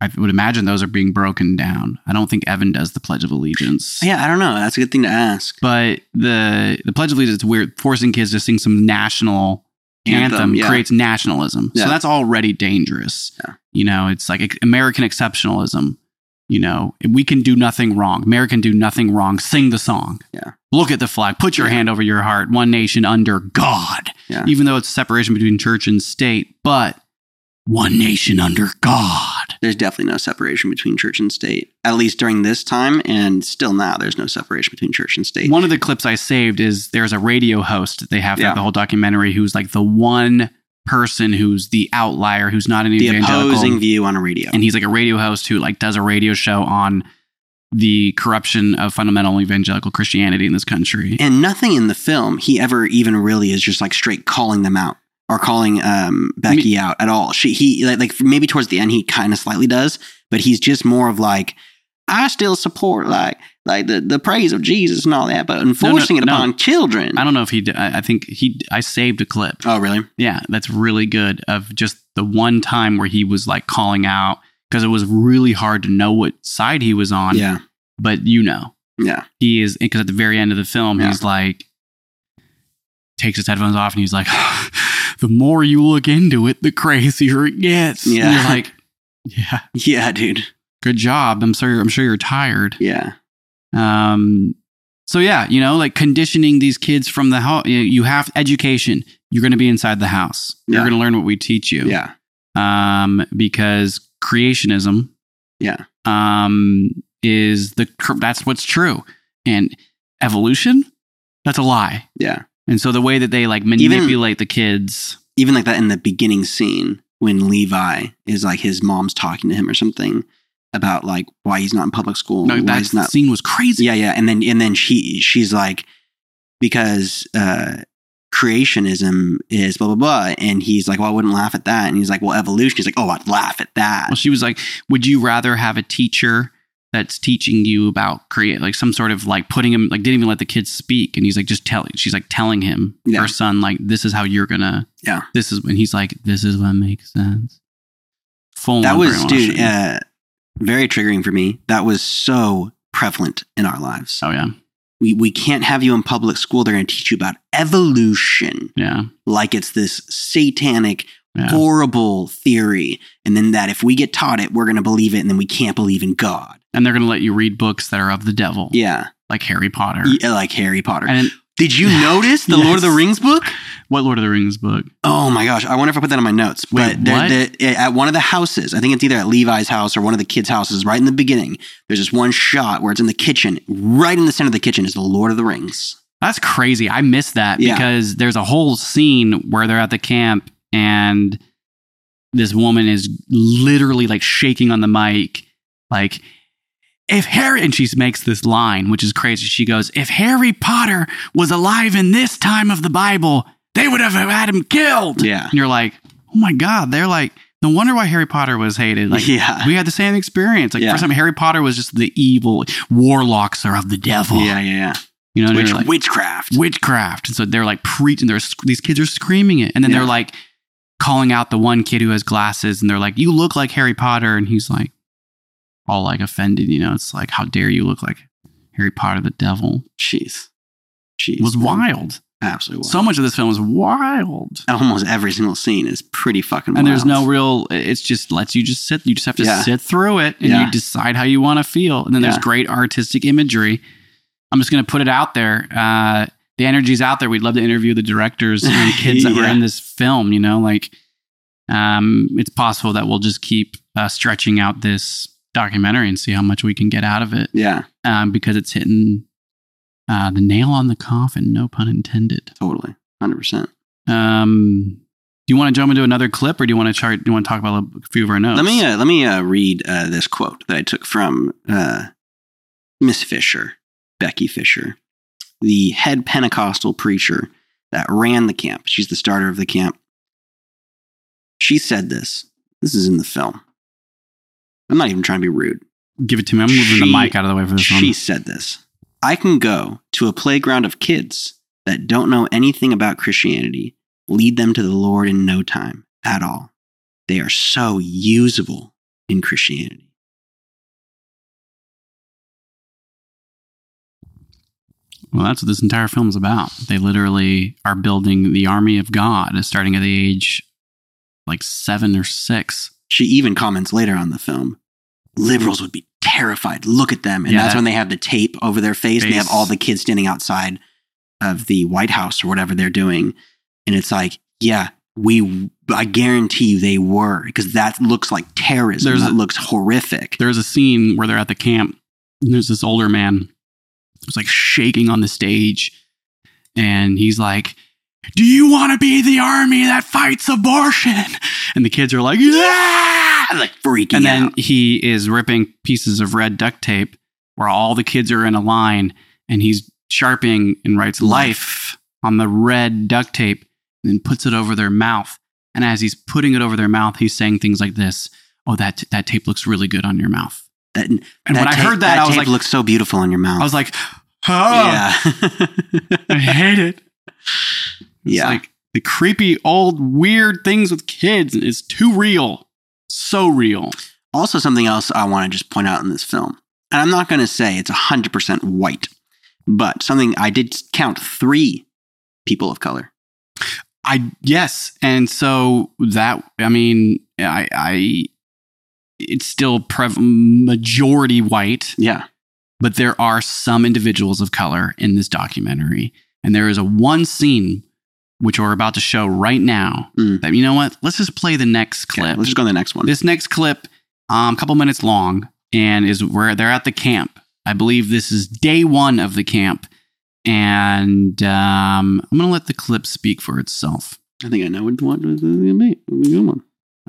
I would imagine those are being broken down. I don't think Evan does the Pledge of Allegiance. Yeah, I don't know. That's a good thing to ask. But the the Pledge of Allegiance is weird. Forcing kids to sing some national anthem, Anthem, yeah. creates nationalism. Yeah. So that's already dangerous. Yeah. You know, it's like American exceptionalism. You know, we can do nothing wrong. American do nothing wrong. Sing the song. Yeah. Look at the flag. Put your hand over your heart. One nation under God. Even though it's separation between church and state, but one nation under God. There's definitely no separation between church and state. At least during this time, and still now, there's no separation between church and state. One of the clips I saved is there's a radio host that they have Yeah. the whole documentary who's like the one person who's the outlier, who's not an the evangelical. opposing view on a radio. and he's like a radio host who like does a radio show on the corruption of fundamental evangelical Christianity in this country. and nothing in the film he ever even really is just like straight calling them out or calling um, Becky out at all. She he like, like maybe towards the end he kind of slightly does, but he's just more of like I still support like like the, the praise of Jesus and all that, but enforcing it no. upon children. I don't know if he. Did, I I think he. I saved a clip. oh really? Yeah, that's really good. Of just the one time where he was like calling out because it was really hard to know what side he was on. Yeah, but you know, yeah, he is because at the very end of the film, Yeah. he's like takes his headphones off and he's like, the more you look into it, the crazier it gets. And Yeah. you're like, yeah, yeah, dude. good job. I'm sorry. I'm sure you're tired. Yeah, Um, so yeah, you know, like conditioning these kids from the house. You have education. You're going to be inside the house. You're going to learn what we teach you. yeah, Um, because creationism, yeah, um, is the that's what's true, and evolution, that's a lie. yeah. And so the way that they like manipulate the kids, Even like that in the beginning scene when Levi is like his mom's talking to him or something about like why he's not in public school. no, that not scene was crazy. Yeah, yeah, and then and then she she's like because uh creationism is blah blah blah, and he's like, well, I wouldn't laugh at that, and he's like, well, evolution. He's like, oh, I'd laugh at that. Well, she was like, "Would you rather have a teacher that's teaching you about create like some sort of like putting him like didn't even let the kids speak?" And he's like, "Just telling." She's like telling him, Yeah. her son, like, "This is how you're gonna." Yeah. This is when he's like, "This is what makes sense." Full. that was, dude, uh, very triggering for me. That was so prevalent in our lives. oh yeah, We we can't have you in public school. They're going to teach you about evolution yeah, like it's this satanic yeah. horrible theory and then that if we get taught it we're going to believe it and then we can't believe in god and they're gonna let you read books that are of the devil, yeah like Harry Potter. Yeah, uh, like harry potter And did you notice the lord of the rings book what Lord of the Rings book? oh my gosh i wonder if i put that in my notes Wait, but there- what? there- eh, at one of the houses i think it's either at levi's house or one of the kids houses right in the beginning there's this one shot where it's in the kitchen right in the center of the kitchen is the lord of the rings That's crazy. I missed that Yeah. because there's a whole scene where they're at the camp and this woman is literally like shaking on the mic, like, if Harry, and she makes this line, which is crazy. She goes, If Harry Potter was alive in this time of the Bible, they would have had him killed. Yeah. And you're like, Oh my God. They're like, no wonder why Harry Potter was hated. Like, Yeah. we had the same experience. Like, Yeah. for some, Harry Potter was just the evil warlocks are of the devil. yeah yeah yeah You know, Witch, like, witchcraft witchcraft. And so they're like preaching. There's these kids are screaming it, and then Yeah. they're like calling out the one kid who has glasses, and they're like, "You look like Harry Potter," and he's like, all like offended. You know, it's like, "How dare you look like Harry Potter, the devil?" jeez jeez It was wild. absolutely wild. So much of this film is wild. almost every single scene is pretty fucking wild. And there's no real. It's just lets you just sit. You just have to Yeah. sit through it, and Yeah. you decide how you want to feel. And then there's great artistic imagery. I'm just going to put it out there. Uh, the energy's out there. We'd love to interview the directors and kids that were in this film. You know, like um, it's possible that we'll just keep uh, stretching out this documentary and see how much we can get out of it Yeah, um, because it's hitting uh, the nail on the coffin. No pun intended. totally. 100%. Um, do you want to jump into another clip, or do you want to chart? Do you want to talk about a few of our notes? Let me uh, let me uh, read uh, this quote that I took from uh, Miss Fischer, Becky Fischer, the head Pentecostal preacher that ran the camp. She's the starter of the camp. She said this. This is in the film. I'm not even trying to be rude. Give it to me. I'm moving She- the mic out of the way for this She one. said this. I can go to a playground of kids that don't know anything about Christianity, lead them to the Lord in no time at all. They are so usable in Christianity. Well, that's what this entire film is about. They literally are building the army of God, starting at the age like seven or six. She even comments later on the film liberals would be terrified. Look at them. And Yeah, that's that- when they have the tape over their face. And they have all the kids standing outside of the White House or whatever they're doing. And it's like, yeah, we I guarantee you they were because that looks like terrorism. There's that a- looks horrific. There's a scene where they're at the camp. And there's this older man who's like shaking on the stage. And he's like, Do you want to be the army that fights abortion? And the kids are like, Yeah! Like freaking And then out. he is ripping pieces of red duct tape where all the kids are in a line and he's sharpening and writes life on the red duct tape and then puts it over their mouth. And as he's putting it over their mouth, he's saying things like this Oh, that, that tape looks really good on your mouth. That, And that when I heard that, I was tape like, looks so beautiful on your mouth. I was like, oh, yeah, I hate it. It's yeah. like the creepy old weird things with kids is too real. So real. also, something else I want to just point out in this film, and I'm not going to say it's 100% white, but something I did count three people of color. I yes, and so that I mean, I I it's still prev- majority white, Yeah. but there are some individuals of color in this documentary, and there is a one scene which we're about to show right now. Mm. That you know what? Let's just play the next Okay, clip. let's just go to the next one. This next clip, um, a couple minutes long, and is where they're at the camp. I believe this is day one of the camp, and um, I'm gonna let the clip speak for itself. I think I know what what was going to be. Be good one.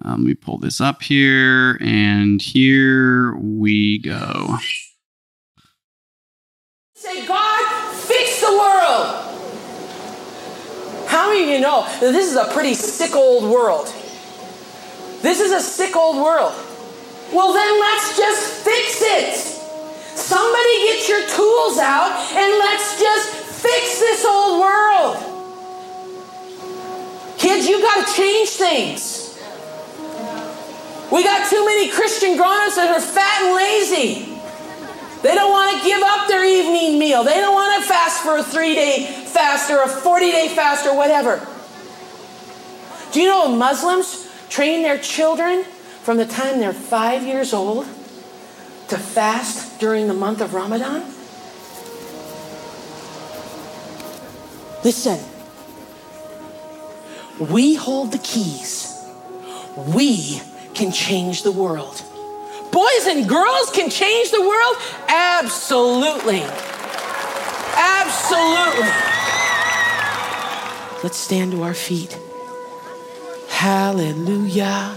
Um, let me pull this up here, and here we go. Say, God, fix the world. How many of you know that this is a pretty sick old world? This is a sick old world. Well, then let's just fix it. Somebody get your tools out and let's just fix this old world. Kids, you got to change things. We got too many Christian grown-ups that are fat and lazy. They don't want to give up their evening meal. They don't want to fast for a three-day fast or a 40-day fast or whatever. Do you know Muslims train their children from the time they're five years old to fast during the month of Ramadan? Listen, we hold the keys. We can change the world. Boys and girls can change the world? Absolutely. Absolutely. Let's stand to our feet. Hallelujah.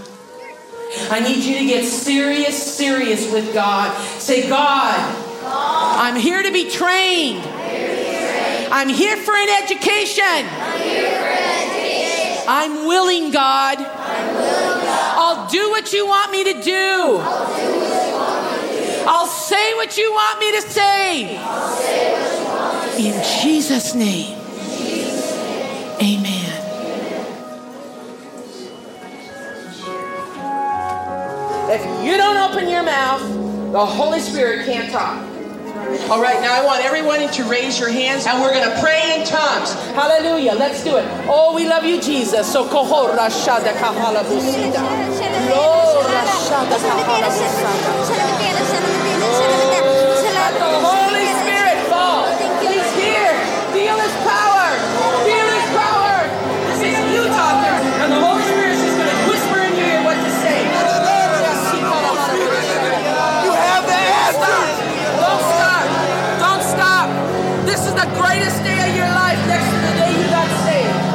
I need you to get serious, serious with God. Say, God, I'm here to be trained. I'm here for an education. I'm willing, God. I'll do what you want me to do. I'll say what you want me to say. In Jesus' name. Amen. If you don't open your mouth, the Holy Spirit can't talk. All right, now I want everyone to raise your hands and we're going to pray in tongues. Hallelujah. Let's do it. Oh, we love you, Jesus. So koho rashada kahala busida. Lo rashada kahala busida. Holy the greatest day of your life next to the day you got saved.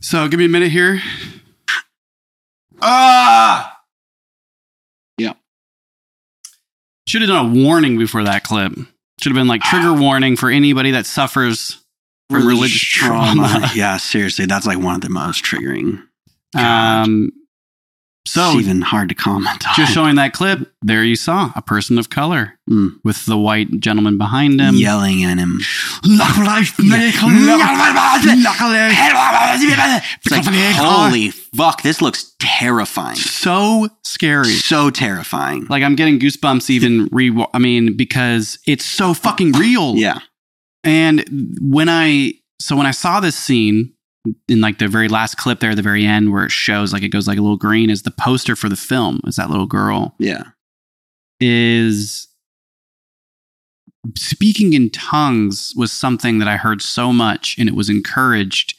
So give me a minute here. Ah! Yeah. Should have done a warning before that clip. Should have been like trigger warning for anybody that suffers from religious trauma. yeah, seriously, that's like one of the most triggering. Um, so it's even hard to comment on. just showing that clip, there you saw a person of color Mm. with the white gentleman behind him. yelling at him. Like, holy fuck, this looks terrifying. So scary. So terrifying. Like I'm getting goosebumps even re I mean because it's so fucking real. Yeah. And when I so when I saw this scene in like the very last clip there at the very end where it shows like it goes like a little green is the poster for the film is that little girl Yeah. is speaking in tongues was something that I heard so much and it was encouraged.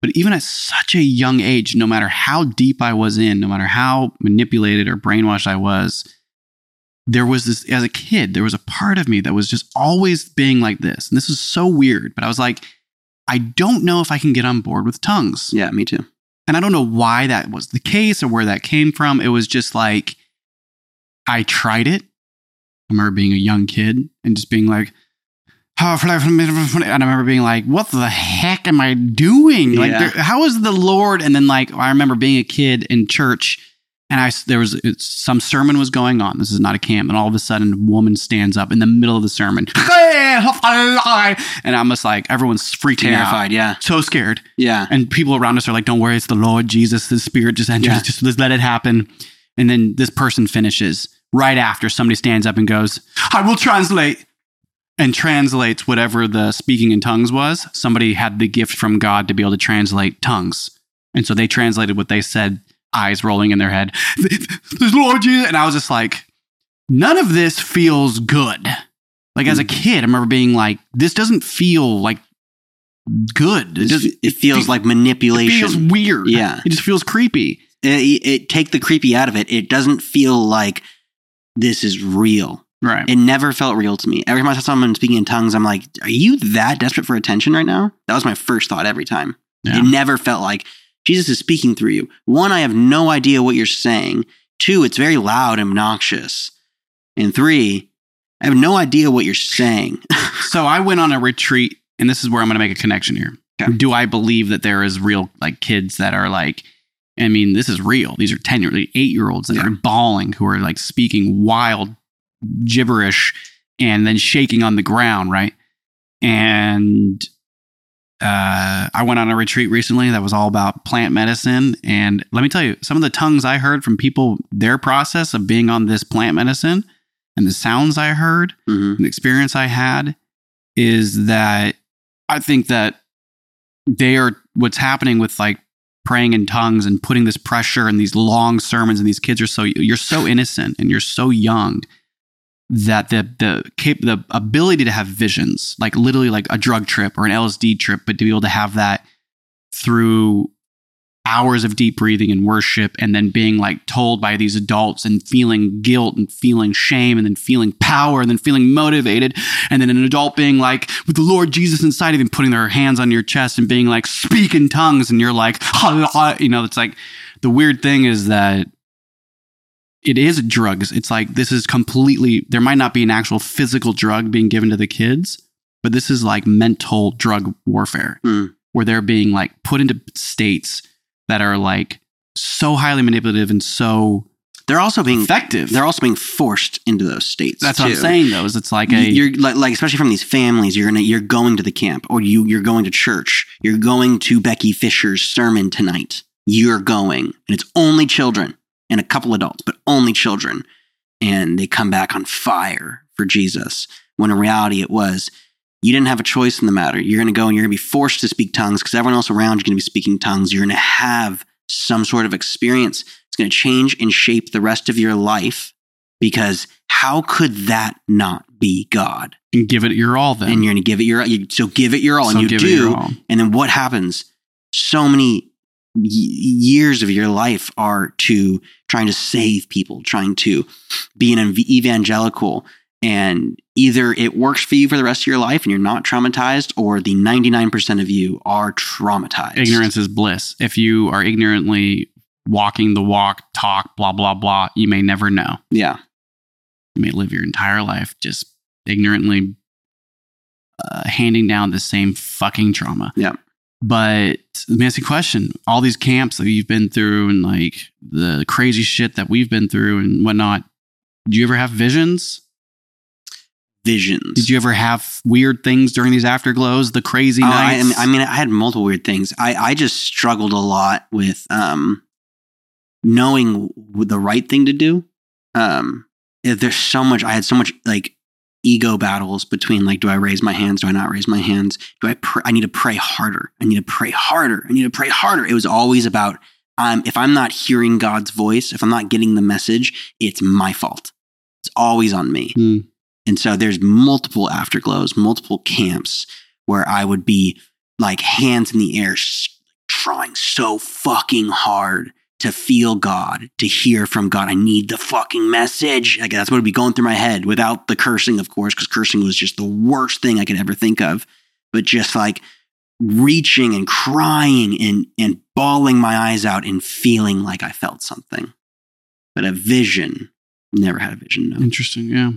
But even at such a young age, no matter how deep I was in, no matter how manipulated or brainwashed I was, there was this, as a kid, there was a part of me that was just always being like this. And this is so weird, but I was like, I don't know if I can get on board with tongues. Yeah, me too. And I don't know why that was the case or where that came from. It was just like, I tried it. I remember being a young kid and just being like, "Oh, and I remember being like, what the heck am I doing? Like, Yeah. there, how is the Lord? And then, like, I remember being a kid in church and I, there was it's, some sermon was going on. This is not a camp. And all of a sudden, a woman stands up in the middle of the sermon. And I'm just like, everyone's freaking out. Terrified. Yeah. So scared. Yeah. And people around us are like, don't worry, it's the Lord Jesus. The Spirit just enters. Yeah. Just, just let it happen. And then this person finishes right after somebody stands up and goes, I will translate. And translates whatever the speaking in tongues was. Somebody had the gift from God to be able to translate tongues. And so they translated what they said, eyes rolling in their head. There's Lord Jesus. And I was just like, none of this feels good. Like as a hmm. kid, I remember being like, this doesn't feel like good. It, It, just, it feels like it manipulation. feels weird. Yeah. It just feels creepy. it, it take the creepy out of it. It doesn't feel like this is real. Right. It never felt real to me. Every time I saw someone speaking in tongues, I'm like, "Are you that desperate for attention right now?" That was my first thought every time. Yeah. It never felt like Jesus is speaking through you. One, I have no idea what you're saying. Two, it's very loud and obnoxious. And three, I have no idea what you're saying. so I went on a retreat, and this is where I'm going to make a connection here. Okay. Do I believe that there is real like kids that are like, I mean, this is real. These are 10 year eight year olds that Yeah. are bawling, who are like speaking wild gibberish and then shaking on the ground, right? And uh, I went on a retreat recently that was all about plant medicine. And let me tell you, some of the tongues I heard from people, their process of being on this plant medicine and the sounds I heard, Mhm. and the experience I had is that I think that they are what's happening with like praying in tongues and putting this pressure and these long sermons and these kids are so you're so innocent and you're so young that the the cap- the ability to have visions like literally like a drug trip or an LSD trip but to be able to have that through hours of deep breathing and worship and then being like told by these adults and feeling guilt and feeling shame and then feeling power and then feeling motivated and then an adult being like with the lord jesus inside of him putting their hands on your chest and being like speak in tongues and you're like you know it's like the weird thing is that it is drugs it's like this is completely there might not be an actual physical drug being given to the kids but this is like mental drug warfare Hmm. where they're being like put into states that are like so highly manipulative and so They're also being effective. they're also being forced into those states. That's what I'm saying though, is it's like a you're like, like especially from these families you're gonna you're going to the camp or you you're going to church you're going to becky fischer's sermon tonight you're going and it's only children and a couple adults but only children and they come back on fire for jesus when in reality it was you didn't have a choice in the matter you're going to go and you're going to be forced to speak tongues because everyone else around you is going to be speaking tongues you're going to have some sort of experience it's going to change and shape the rest of your life because how could that not be God? and give it your all then. And you're going to give it your you, so give it your all, So and you do. all. And then what happens? So many y- years of your life are to trying to save people, trying to be an evangelical, and either it works for you for the rest of your life and you're not traumatized, or the 99% of you are traumatized. Ignorance is bliss. If you are ignorantly walking the walk, talk, blah, blah, blah, you may never know. Yeah. You may live your entire life just ignorantly uh, handing down the same fucking trauma. Yeah. But let me ask you a question. All these camps that you've been through and like the crazy shit that we've been through and whatnot, do you ever have visions? Visions. Did you ever have weird things during these afterglows, the crazy Oh, I, nights? I mean, I had multiple weird things. I, I just struggled a lot with um, knowing the right thing to do. Um, there's so much, I had so much like ego battles between like, do I raise my hands? Do I not raise my hands? Do I? Pr- I need to pray harder. I need to pray harder. I need to pray harder. It was always about, um, if I'm not hearing God's voice, if I'm not getting the message, it's my fault. It's always on me. Hmm. And so there's multiple afterglows, multiple camps where I would be like hands in the air, trying so fucking hard to feel God, to hear from God. I need the fucking message. Like that's what would be going through my head without the cursing, of course, because cursing was just the worst thing I could ever think of. But just like reaching and crying and and bawling my eyes out and feeling like I felt something. But a vision, never had a vision. No. Interesting. Yeah.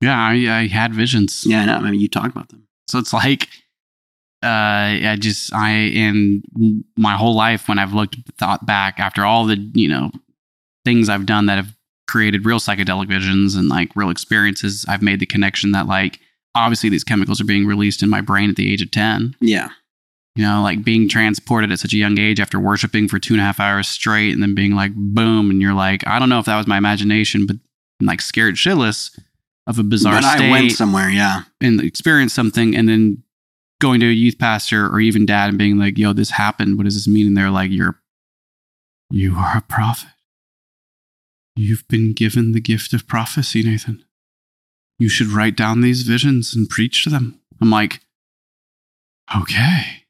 Yeah, I, I had visions. Yeah, I know. I mean, you talk about them. So it's like, uh, I just, I, in my whole life, when I've looked, thought back after all the, you know, things I've done that have created real psychedelic visions and like real experiences, I've made the connection that like, obviously these chemicals are being released in my brain at the age of 10. Yeah. You know, like being transported at such a young age after worshiping for two and a half hours straight and then being like, boom. And you're like, I don't know if that was my imagination, but I'm like scared shitless of a bizarre but state I went somewhere. Yeah. and experience something and then going to a youth pastor or even dad and being like, yo, this happened. What does this mean? And they're like, you're, you are a prophet. You've been given the gift of prophecy, Nathan. You should write down these visions and preach to them. I'm like, okay,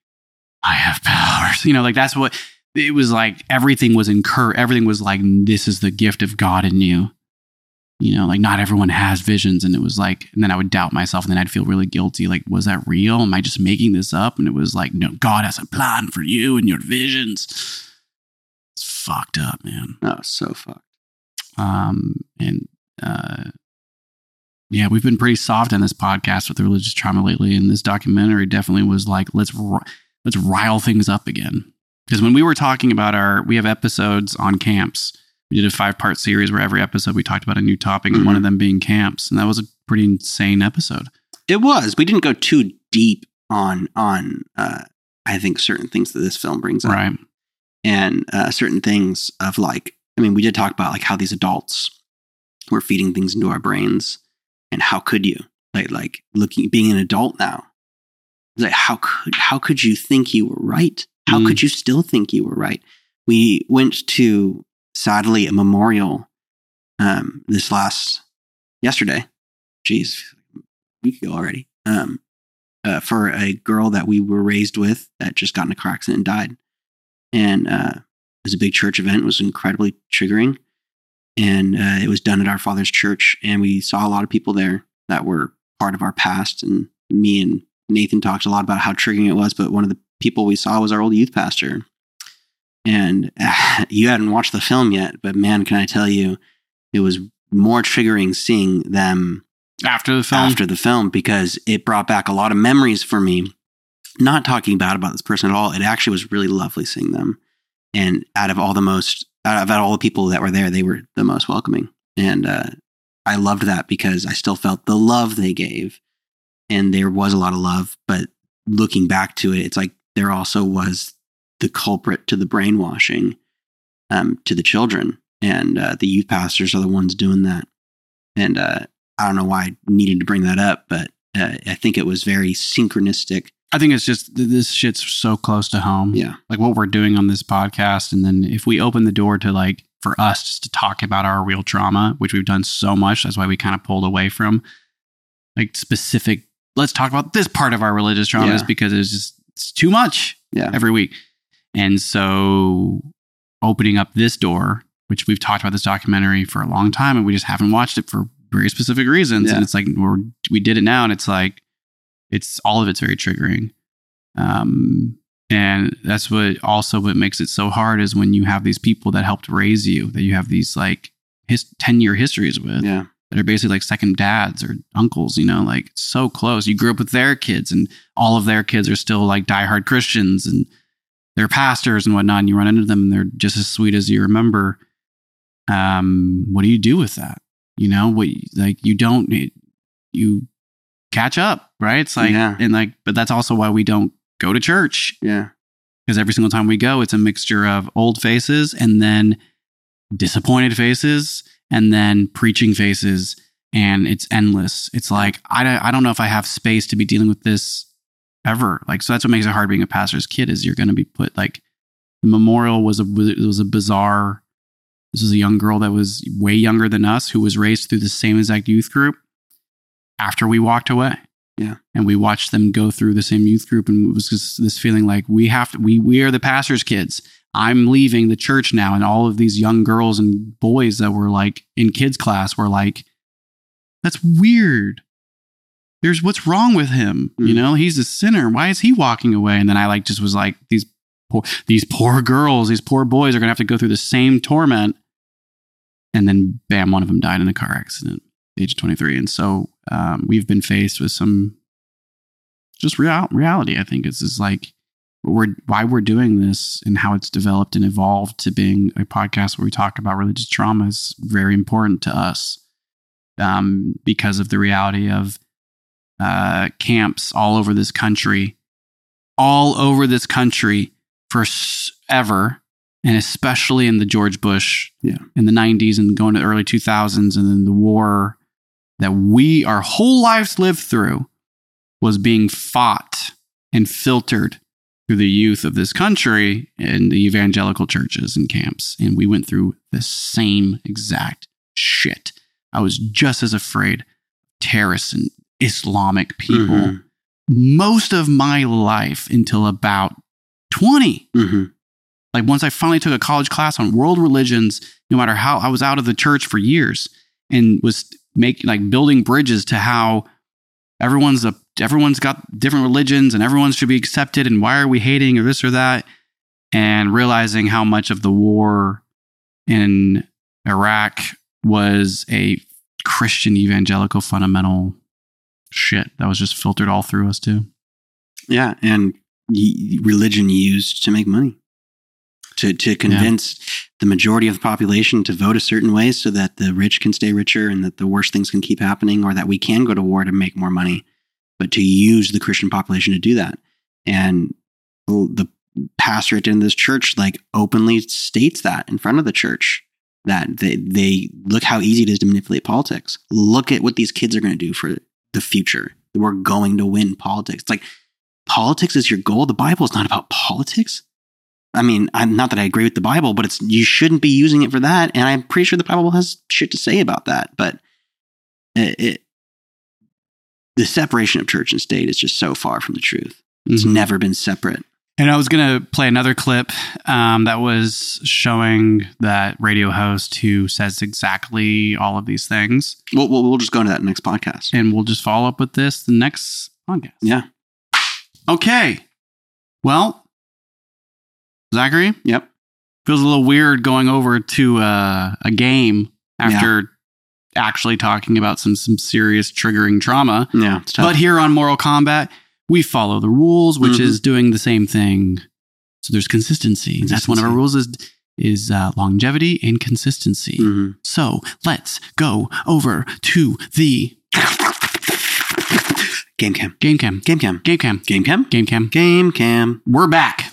I have powers. You know, like that's what it was like. Everything was incur. Everything was like, this is the gift of God in you you know, like not everyone has visions. And it was like, and then I would doubt myself and then I'd feel really guilty. Like, was that real? Am I just making this up? And it was like, no, God has a plan for you and your visions. It's fucked up, man. Oh, so fucked. Um, and, uh, yeah, we've been pretty soft on this podcast with the religious trauma lately, and this documentary definitely was like, let's r- let's rile things up again. Because when we were talking about our, we have episodes on camps, we did a five part series where every episode we talked about a new topic and one of them being camps and that was a pretty insane episode It was. We didn't go too deep on on uh, I think certain things that this film brings up, right and uh, certain things of like. I mean, we did talk about like how these adults were feeding things into our brains, and how could you like like looking being an adult now? Like how could how could you think you were right? How Mm. could you still think you were right? We went to sadly a memorial um, this last yesterday. Jeez, week ago already. Um, uh, for a girl that we were raised with that just got in a car accident and died. And uh, it was a big church event. It was incredibly triggering. And uh, it was done at our father's church. And we saw a lot of people there that were part of our past. And me and Nathan talked a lot about how triggering it was. But one of the people we saw was our old youth pastor. And uh, you hadn't watched the film yet, but man, can I tell you, it was more triggering seeing them after the film after the film because it brought back a lot of memories for me. Not talking bad about this person at all. It actually was really lovely seeing them. And out of all the most, out of all the people that were there, they were the most welcoming. And uh, I loved that because I still felt the love they gave. And there was a lot of love. But looking back to it, it's like there also was the culprit to the brainwashing um, to the children. And uh, the youth pastors are the ones doing that. And uh, I don't know why I needed to bring that up, but uh, I think it was very synchronistic. i think it's just this shit's so close to home Yeah. like what we're doing on this podcast and then if we open the door to like for us just to talk about our real trauma which we've done so much that's why we kind of pulled away from like specific let's talk about this part of our religious trauma is Yeah. because it's just it's too much Yeah. every week and so opening up this door which we've talked about this documentary for a long time and we just haven't watched it for very specific reasons Yeah. and it's like we're we did it now and it's like it's all of it's very triggering um and that's what also what makes it so hard is when you have these people that helped raise you that you have these like his 10 year histories with Yeah. that are basically like second dads or uncles, you know, like so close. You grew up with their kids and all of their kids are still like diehard Christians and they're pastors and whatnot. And you run into them and they're just as sweet as you remember. Um, what do you do with that? You know, what like you don't it, you catch up, right? It's like Yeah. and like, but that's also why we don't go to church Yeah. because every single time we go, it's a mixture of old faces and then disappointed faces and then preaching faces and it's endless. It's like I don't, I don't know if I have space to be dealing with this ever. Like so that's what makes it hard being a pastor's kid is you're going to be put like the memorial was a it was a bizarre. This was a young girl that was way younger than us who was raised through the same exact youth group. After we walked away, Yeah. and we watched them go through the same youth group, and it was just this feeling like we have to. We we are the pastor's kids. I'm leaving the church now, and all of these young girls and boys that were like in kids class were like, "That's weird." There's what's wrong with him. You Mm. know, he's a sinner. Why is he walking away? And then I like just was like, these poor, these poor girls, these poor boys are gonna have to go through the same torment. And then, bam, one of them died in a car accident, age 23. And so um, we've been faced with some just real, reality. I think it's just like we're why we're doing this and how it's developed and evolved to being a podcast where we talk about religious trauma is very important to us um, because of the reality of uh, camps all over this country, all over this country for s- ever, and especially in the George Bush Yeah. in the 90s and going to the early 2000s, and then the war that we, our whole lives lived through, was being fought and filtered through the youth of this country and the evangelical churches and camps. And we went through the same exact shit. I was just as afraid of terrorists and Islamic people Mhm. most of my life until about 20 Mhm. like once I finally took a college class on world religions, no matter how I was out of the church for years and was making like building bridges to how everyone's a everyone's got different religions and everyone should be accepted and why are we hating or this or that and realizing how much of the war in Iraq was a Christian evangelical fundamental shit that was just filtered all through us too. Yeah, and religion used to make money, to to convince the majority of the population to vote a certain way, so that the rich can stay richer and that the worst things can keep happening, or that we can go to war to make more money, but to use the Christian population to do that. And the pastor at the end of this church like openly states that in front of the church that they they look how easy it is to manipulate politics. Look at what these kids are going to do for the future. We're going to win politics. It's like politics is your goal. The Bible is not about politics. I mean, I'm not that I agree with the Bible, but it's you shouldn't be using it for that. And I'm pretty sure the Bible has shit to say about that. But it, it the separation of church and state is just so far from the truth. It's Mhm. never been separate. And I was going to play another clip um, that was showing that radio host who says exactly all of these things. We'll, we'll, we'll just go into that next podcast. And we'll just follow up with this the next podcast. Yeah. Okay. Well, Zachary, Yep. feels a little weird going over to uh, a game after actually talking about some some serious triggering trauma. Yeah. But here on Moral Combat, we follow the rules, which Mhm. is doing the same thing. So there's consistency. That's one of our rules is is uh, longevity and consistency. Mhm. So let's go over to the Game cam. game cam. Game cam. Game cam. Game cam. Game cam. Game cam. We're back.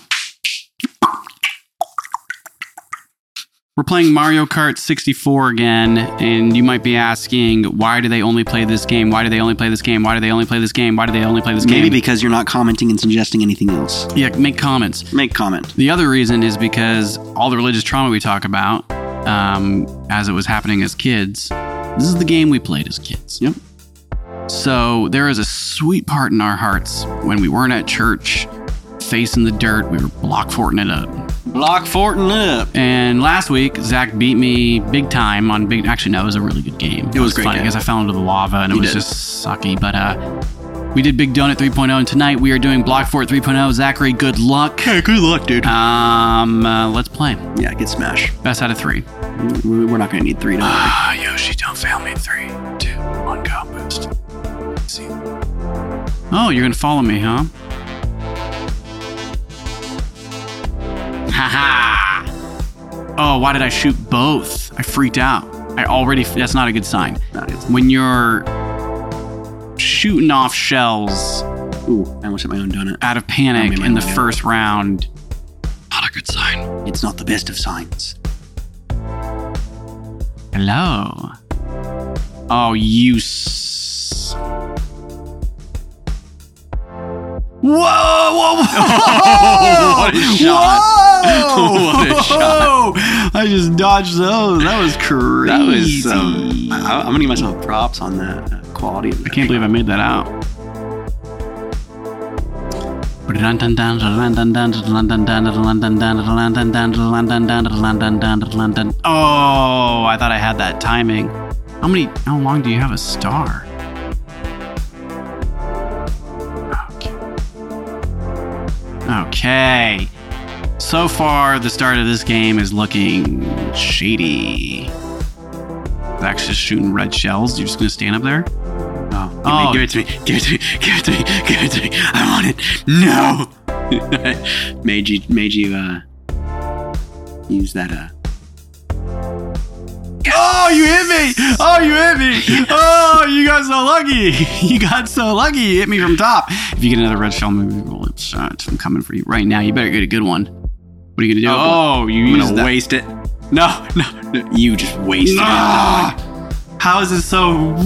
We're playing Mario Kart 64 again, and you might be asking, why do they only play this game? Why do they only play this game? Why do they only play this game? Why do they only play this game? Maybe because you're not commenting and suggesting anything else. yeah, make comments. Make comment. The other reason is because all the religious trauma we talk about, um, as it was happening as kids, this is the game we played as kids. Yep. So there is a sweet part in our hearts when we weren't at church, facing the dirt, we were block forting it up. Block Fortin up. And last week, Zach beat me big time on big. Actually, no, it was a really good game. It was a great funny because I fell into the lava and it You was did. just sucky. But uh, we did Big Donut 3.0, and tonight we are doing Block Fort 3.0. Zachary, good luck. Hey, good luck, dude. Um, uh, let's play. yeah, get smash. Best out of three. We- We're not going to need three. Ah, Yoshi, don't fail me. Three, two, one, go boost. Let's see. Oh, you're gonna follow me, huh? Haha. Oh, why did I shoot both? I freaked out. I already. That's not a good sign. When you're shooting off shells Ooh, I almost hit my own donut. out of panic in the yeah. first round, not a good sign. It's not the best of signs. Hello. Oh, you. S- Whoa! Whoa! Whoa! What a shot. Whoa! What a shot. I just dodged those. That was crazy. That was. Um, I, I'm gonna give myself props on that quality. Of I can't believe I made that out. Oh, I thought I had that timing. How many? How long do you have a star? Okay. So far, the start of this game is looking shady. Zach's just shooting red shells. You're just gonna stand up there? Oh, give, Oh. me, give it to me. Give it to me. Give it to me. Give it to me. I want it. No. made you. Made you. Uh, use that. Uh. Oh, you hit me! Oh, you hit me! Oh, you got so lucky! You got so lucky! You hit me from top. If you get another red shell, maybe roll it. Shot. I'm coming for you right now. You better get a good one. What are you gonna do? Oh, you I'm gonna that. waste it. No, no, no. You just wasted Ah! How is it so? it.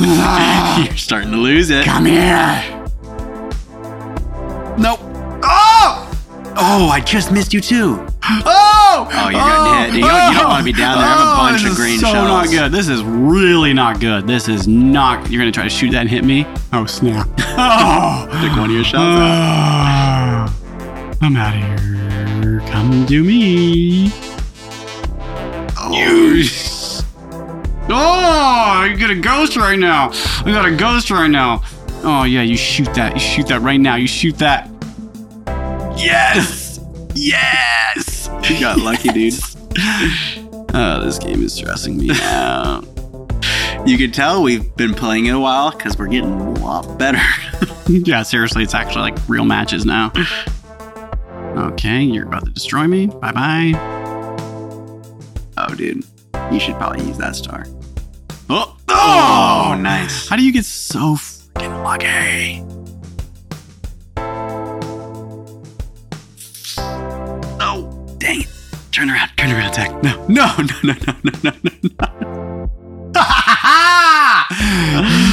You're starting to lose it. Come here! Nope. Oh! Oh, I just missed you too. Oh! Oh, you're good. Yeah, you don't- you don't wanna be down there. I have a oh, bunch this of green is so shells. not good. This is really not good. This is not. You're gonna try to shoot that and hit me? Oh snap! Oh! Take one of your shells out. I'm out of here. Come to me. Oh. Oh, you got a ghost right now. I got a ghost right now. Oh yeah, you shoot that. You shoot that right now. You shoot that. Yes. Yes. You got lucky, dude. Oh, this game is stressing me out. You can tell we've been playing it a while because we're getting a lot better. yeah, seriously, it's actually like real matches now. Okay, you're about to destroy me. Bye bye. oh, dude. You should probably use that star. Oh, Oh, oh nice. How do you get so freaking lucky? Turn around. Turn around, Zach. No, no, no, no, no, no, no, no. no.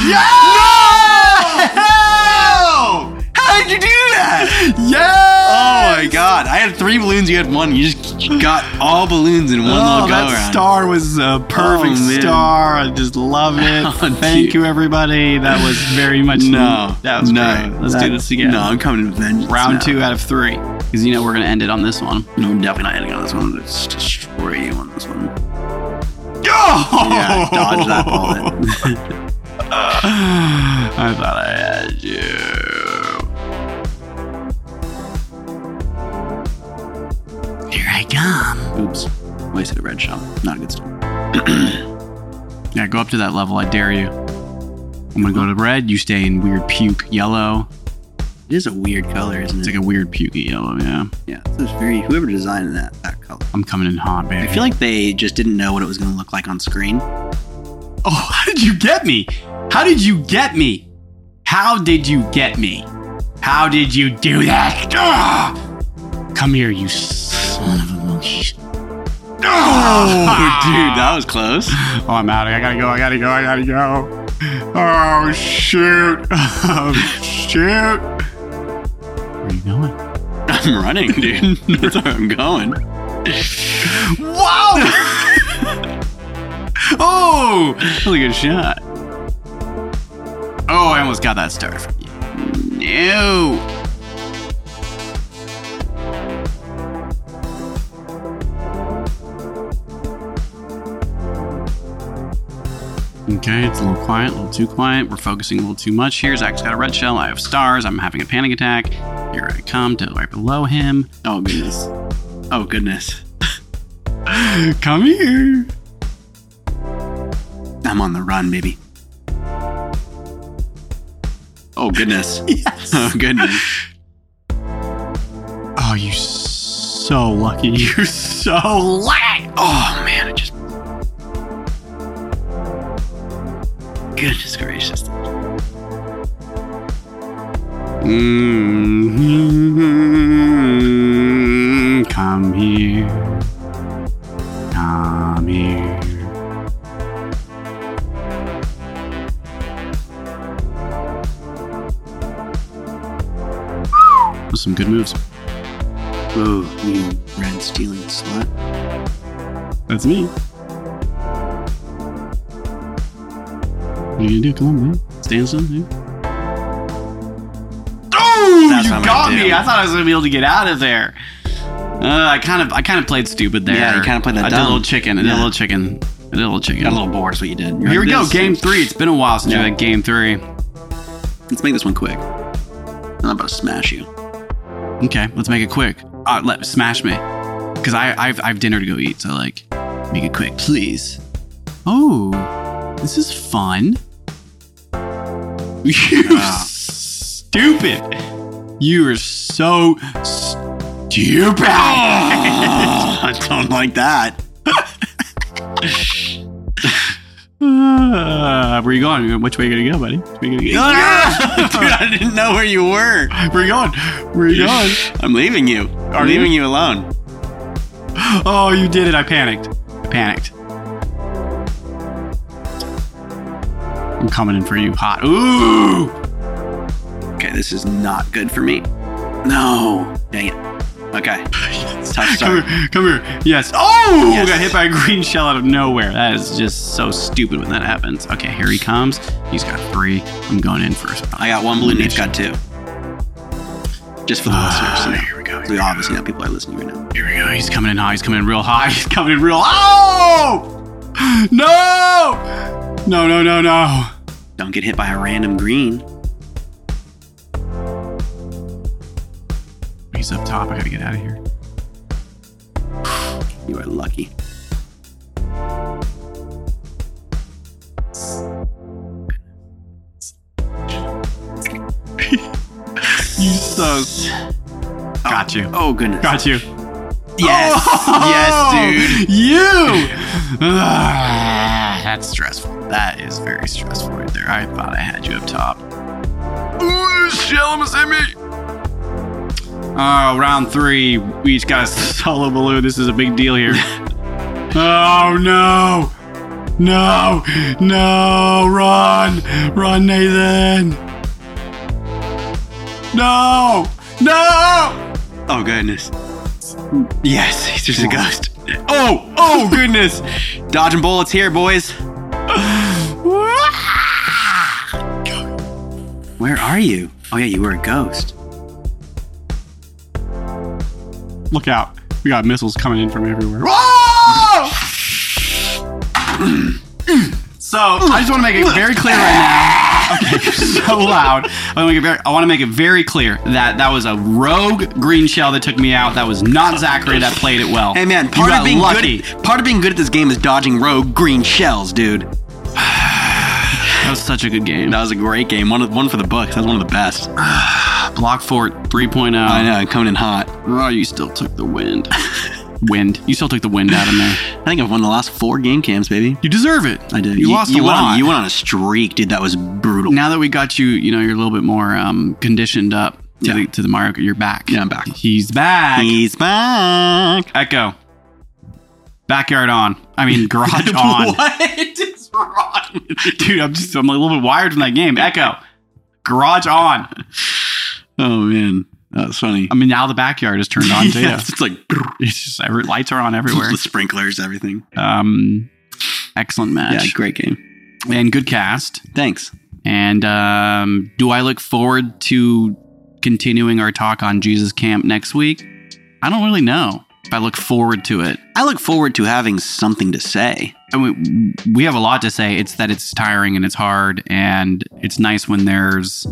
yeah! No! How did you do that? Yeah! Oh my god. I had three balloons, you had one. You just got all balloons in one oh, little go that star was a perfect oh, star. I just love it. Oh, Thank dude. you, everybody. That was very much. No. Neat. That was no. Great. Let's that, do this again. No, I'm coming to vengeance. Round now. two out of three because you know we're gonna end it on this one. No, I'm definitely not ending on this one. Let's destroy you on this one. Oh! Yeah, dodge that bullet. I thought I had you. Here I come. Oops. Wasted a red shell. Not a good start. Yeah, go up to that level. I dare you. I'm gonna go to red. You stay in weird puke yellow. It is a weird color, isn't it? It's it? like a weird pukey yellow. Yeah, yeah, it's just very. Whoever designed that that color. I'm coming in hot, baby. I feel like they just didn't know what it was going to look like on screen. Oh, how did you get me? How did you get me? How did you get me? How did you do that? Ah! Come here, you son of a monkey. Oh, dude, that was close. Oh, I'm out. Of. I gotta go. I gotta go. I gotta go. Oh, shoot. Oh, shoot. Are you going? I'm running, dude. That's where I'm going. Wow! oh, that a good shot. Oh, I almost got that star from you. No. Okay, it's a little quiet, a little too quiet. We're focusing a little too much here. Zach's got a red shell. I have stars. I'm having a panic attack. Here I come to right below him. Oh goodness. Oh goodness. Come here. I'm on the run, baby. Oh goodness. Yes. Oh goodness. Oh, you're so lucky. You're so lucky. Oh man, I just. Goodness gracious. Mm-hmm. Come here. Come here. With some good moves. Oh, you red stealing slut. That's me. What are you gonna do? Come on, man. Stand still. man. Oh, That's you what I'm got gonna me! I thought I was gonna be able to get out of there. Uh, I kind of, I kind of played stupid there. Yeah, you kinda played that I did a dumb. little chicken. I did a Yeah. little chicken. I did a little chicken. Got a little bored, is what you did. You're Here we like, go. this- Game three. It's been a while since Yeah. we had game three. Let's make this one quick. I'm about to smash you. Okay, let's make it quick. Uh, let smash me, because I I've, I've dinner to go eat. So like, make it quick, please. Oh, this is fun. You Ah. stupid. You are so stupid. I don't like that. Uh, where you going? Which way are you gonna go, buddy? Way you gonna go? Dude, I didn't know where you were. Where are you going? Where are you going? I'm leaving you. Are I'm you? leaving you alone. Oh, you did it. I panicked. I panicked. I'm coming in for you hot. Ooh! Okay, this is not good for me. No. Dang it. Okay. It's tough Come here. Come here. Yes. Oh! Yes. Got hit by a green shell out of nowhere. That is just so stupid when that happens. Okay, here he comes. He's got three. I'm going in first. I got one blue, He's got two. Just for the Ah, listeners. here we go. We obviously know people are listening right now. Here we go. He's coming in high. He's coming in real high. He's coming in real. Oh! No! No! No! No! No! Don't get hit by a random green. He's up top. I gotta get out of here. You are lucky. You suck. Oh, Got you. Oh goodness. Got you. Yes. Oh! Yes, dude. You! That's stressful. That is very stressful right there. I thought I had you up top. Ooh, this shell almost hit me. Oh, round three. We each got a solo balloon. This is a big deal here. oh, no. No. No. Run. Run, Nathan. No. No. Oh goodness. Yes, he's just a ghost. Oh. Oh, goodness. Dodging bullets here, boys. Where are you? Oh yeah, you were a ghost. Look out. We got missiles coming in from everywhere. So I just want to make it very clear right now. Okay, you're so loud. I want to make it very. I want to make it very clear that that was a rogue green shell that took me out. That was not Zachary that played it well. Hey man, part of being lucky. good part of being good at this game is dodging rogue green shells, dude. That was such a good game. That was a great game. One of, one for the books. That was one of the best. Block Fort 3.0. I know, coming in hot. You still took the wind. wind. You still took the wind out of me. I think I've won the last four game cams, baby. You deserve it. I did. You, lost you a went lot. On, you went on a streak, dude. That was brutal. now that we got you, you know, you're a little bit more um, conditioned up to, Yeah. the, to the Mario. You're back. Yeah, I'm back. He's back. He's back. Echo. Backyard on. I mean, garage on. What is wrong? with you? Dude, I'm just, I'm a little bit wired from that game. Echo. Garage on. Oh man, that was funny. I mean, now the backyard is turned on too. Yes, it's like It's just every, lights are on everywhere. the sprinklers, everything. Um, excellent Yeah, match. great game. And good cast. Thanks. And um, do I look forward to continuing our talk on Jesus Camp next week? I don't really know if I look forward to it. I look forward to having something to say. I mean, we have a lot to say. It's that it's tiring and it's hard, and it's nice when there's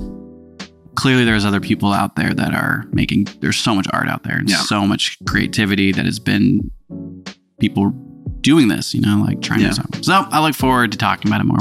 clearly there's other people out there that are making. There's so much art out there and Yeah. so much creativity that has been people doing this. You know, like trying Yeah. to. So I look forward to talking about it more.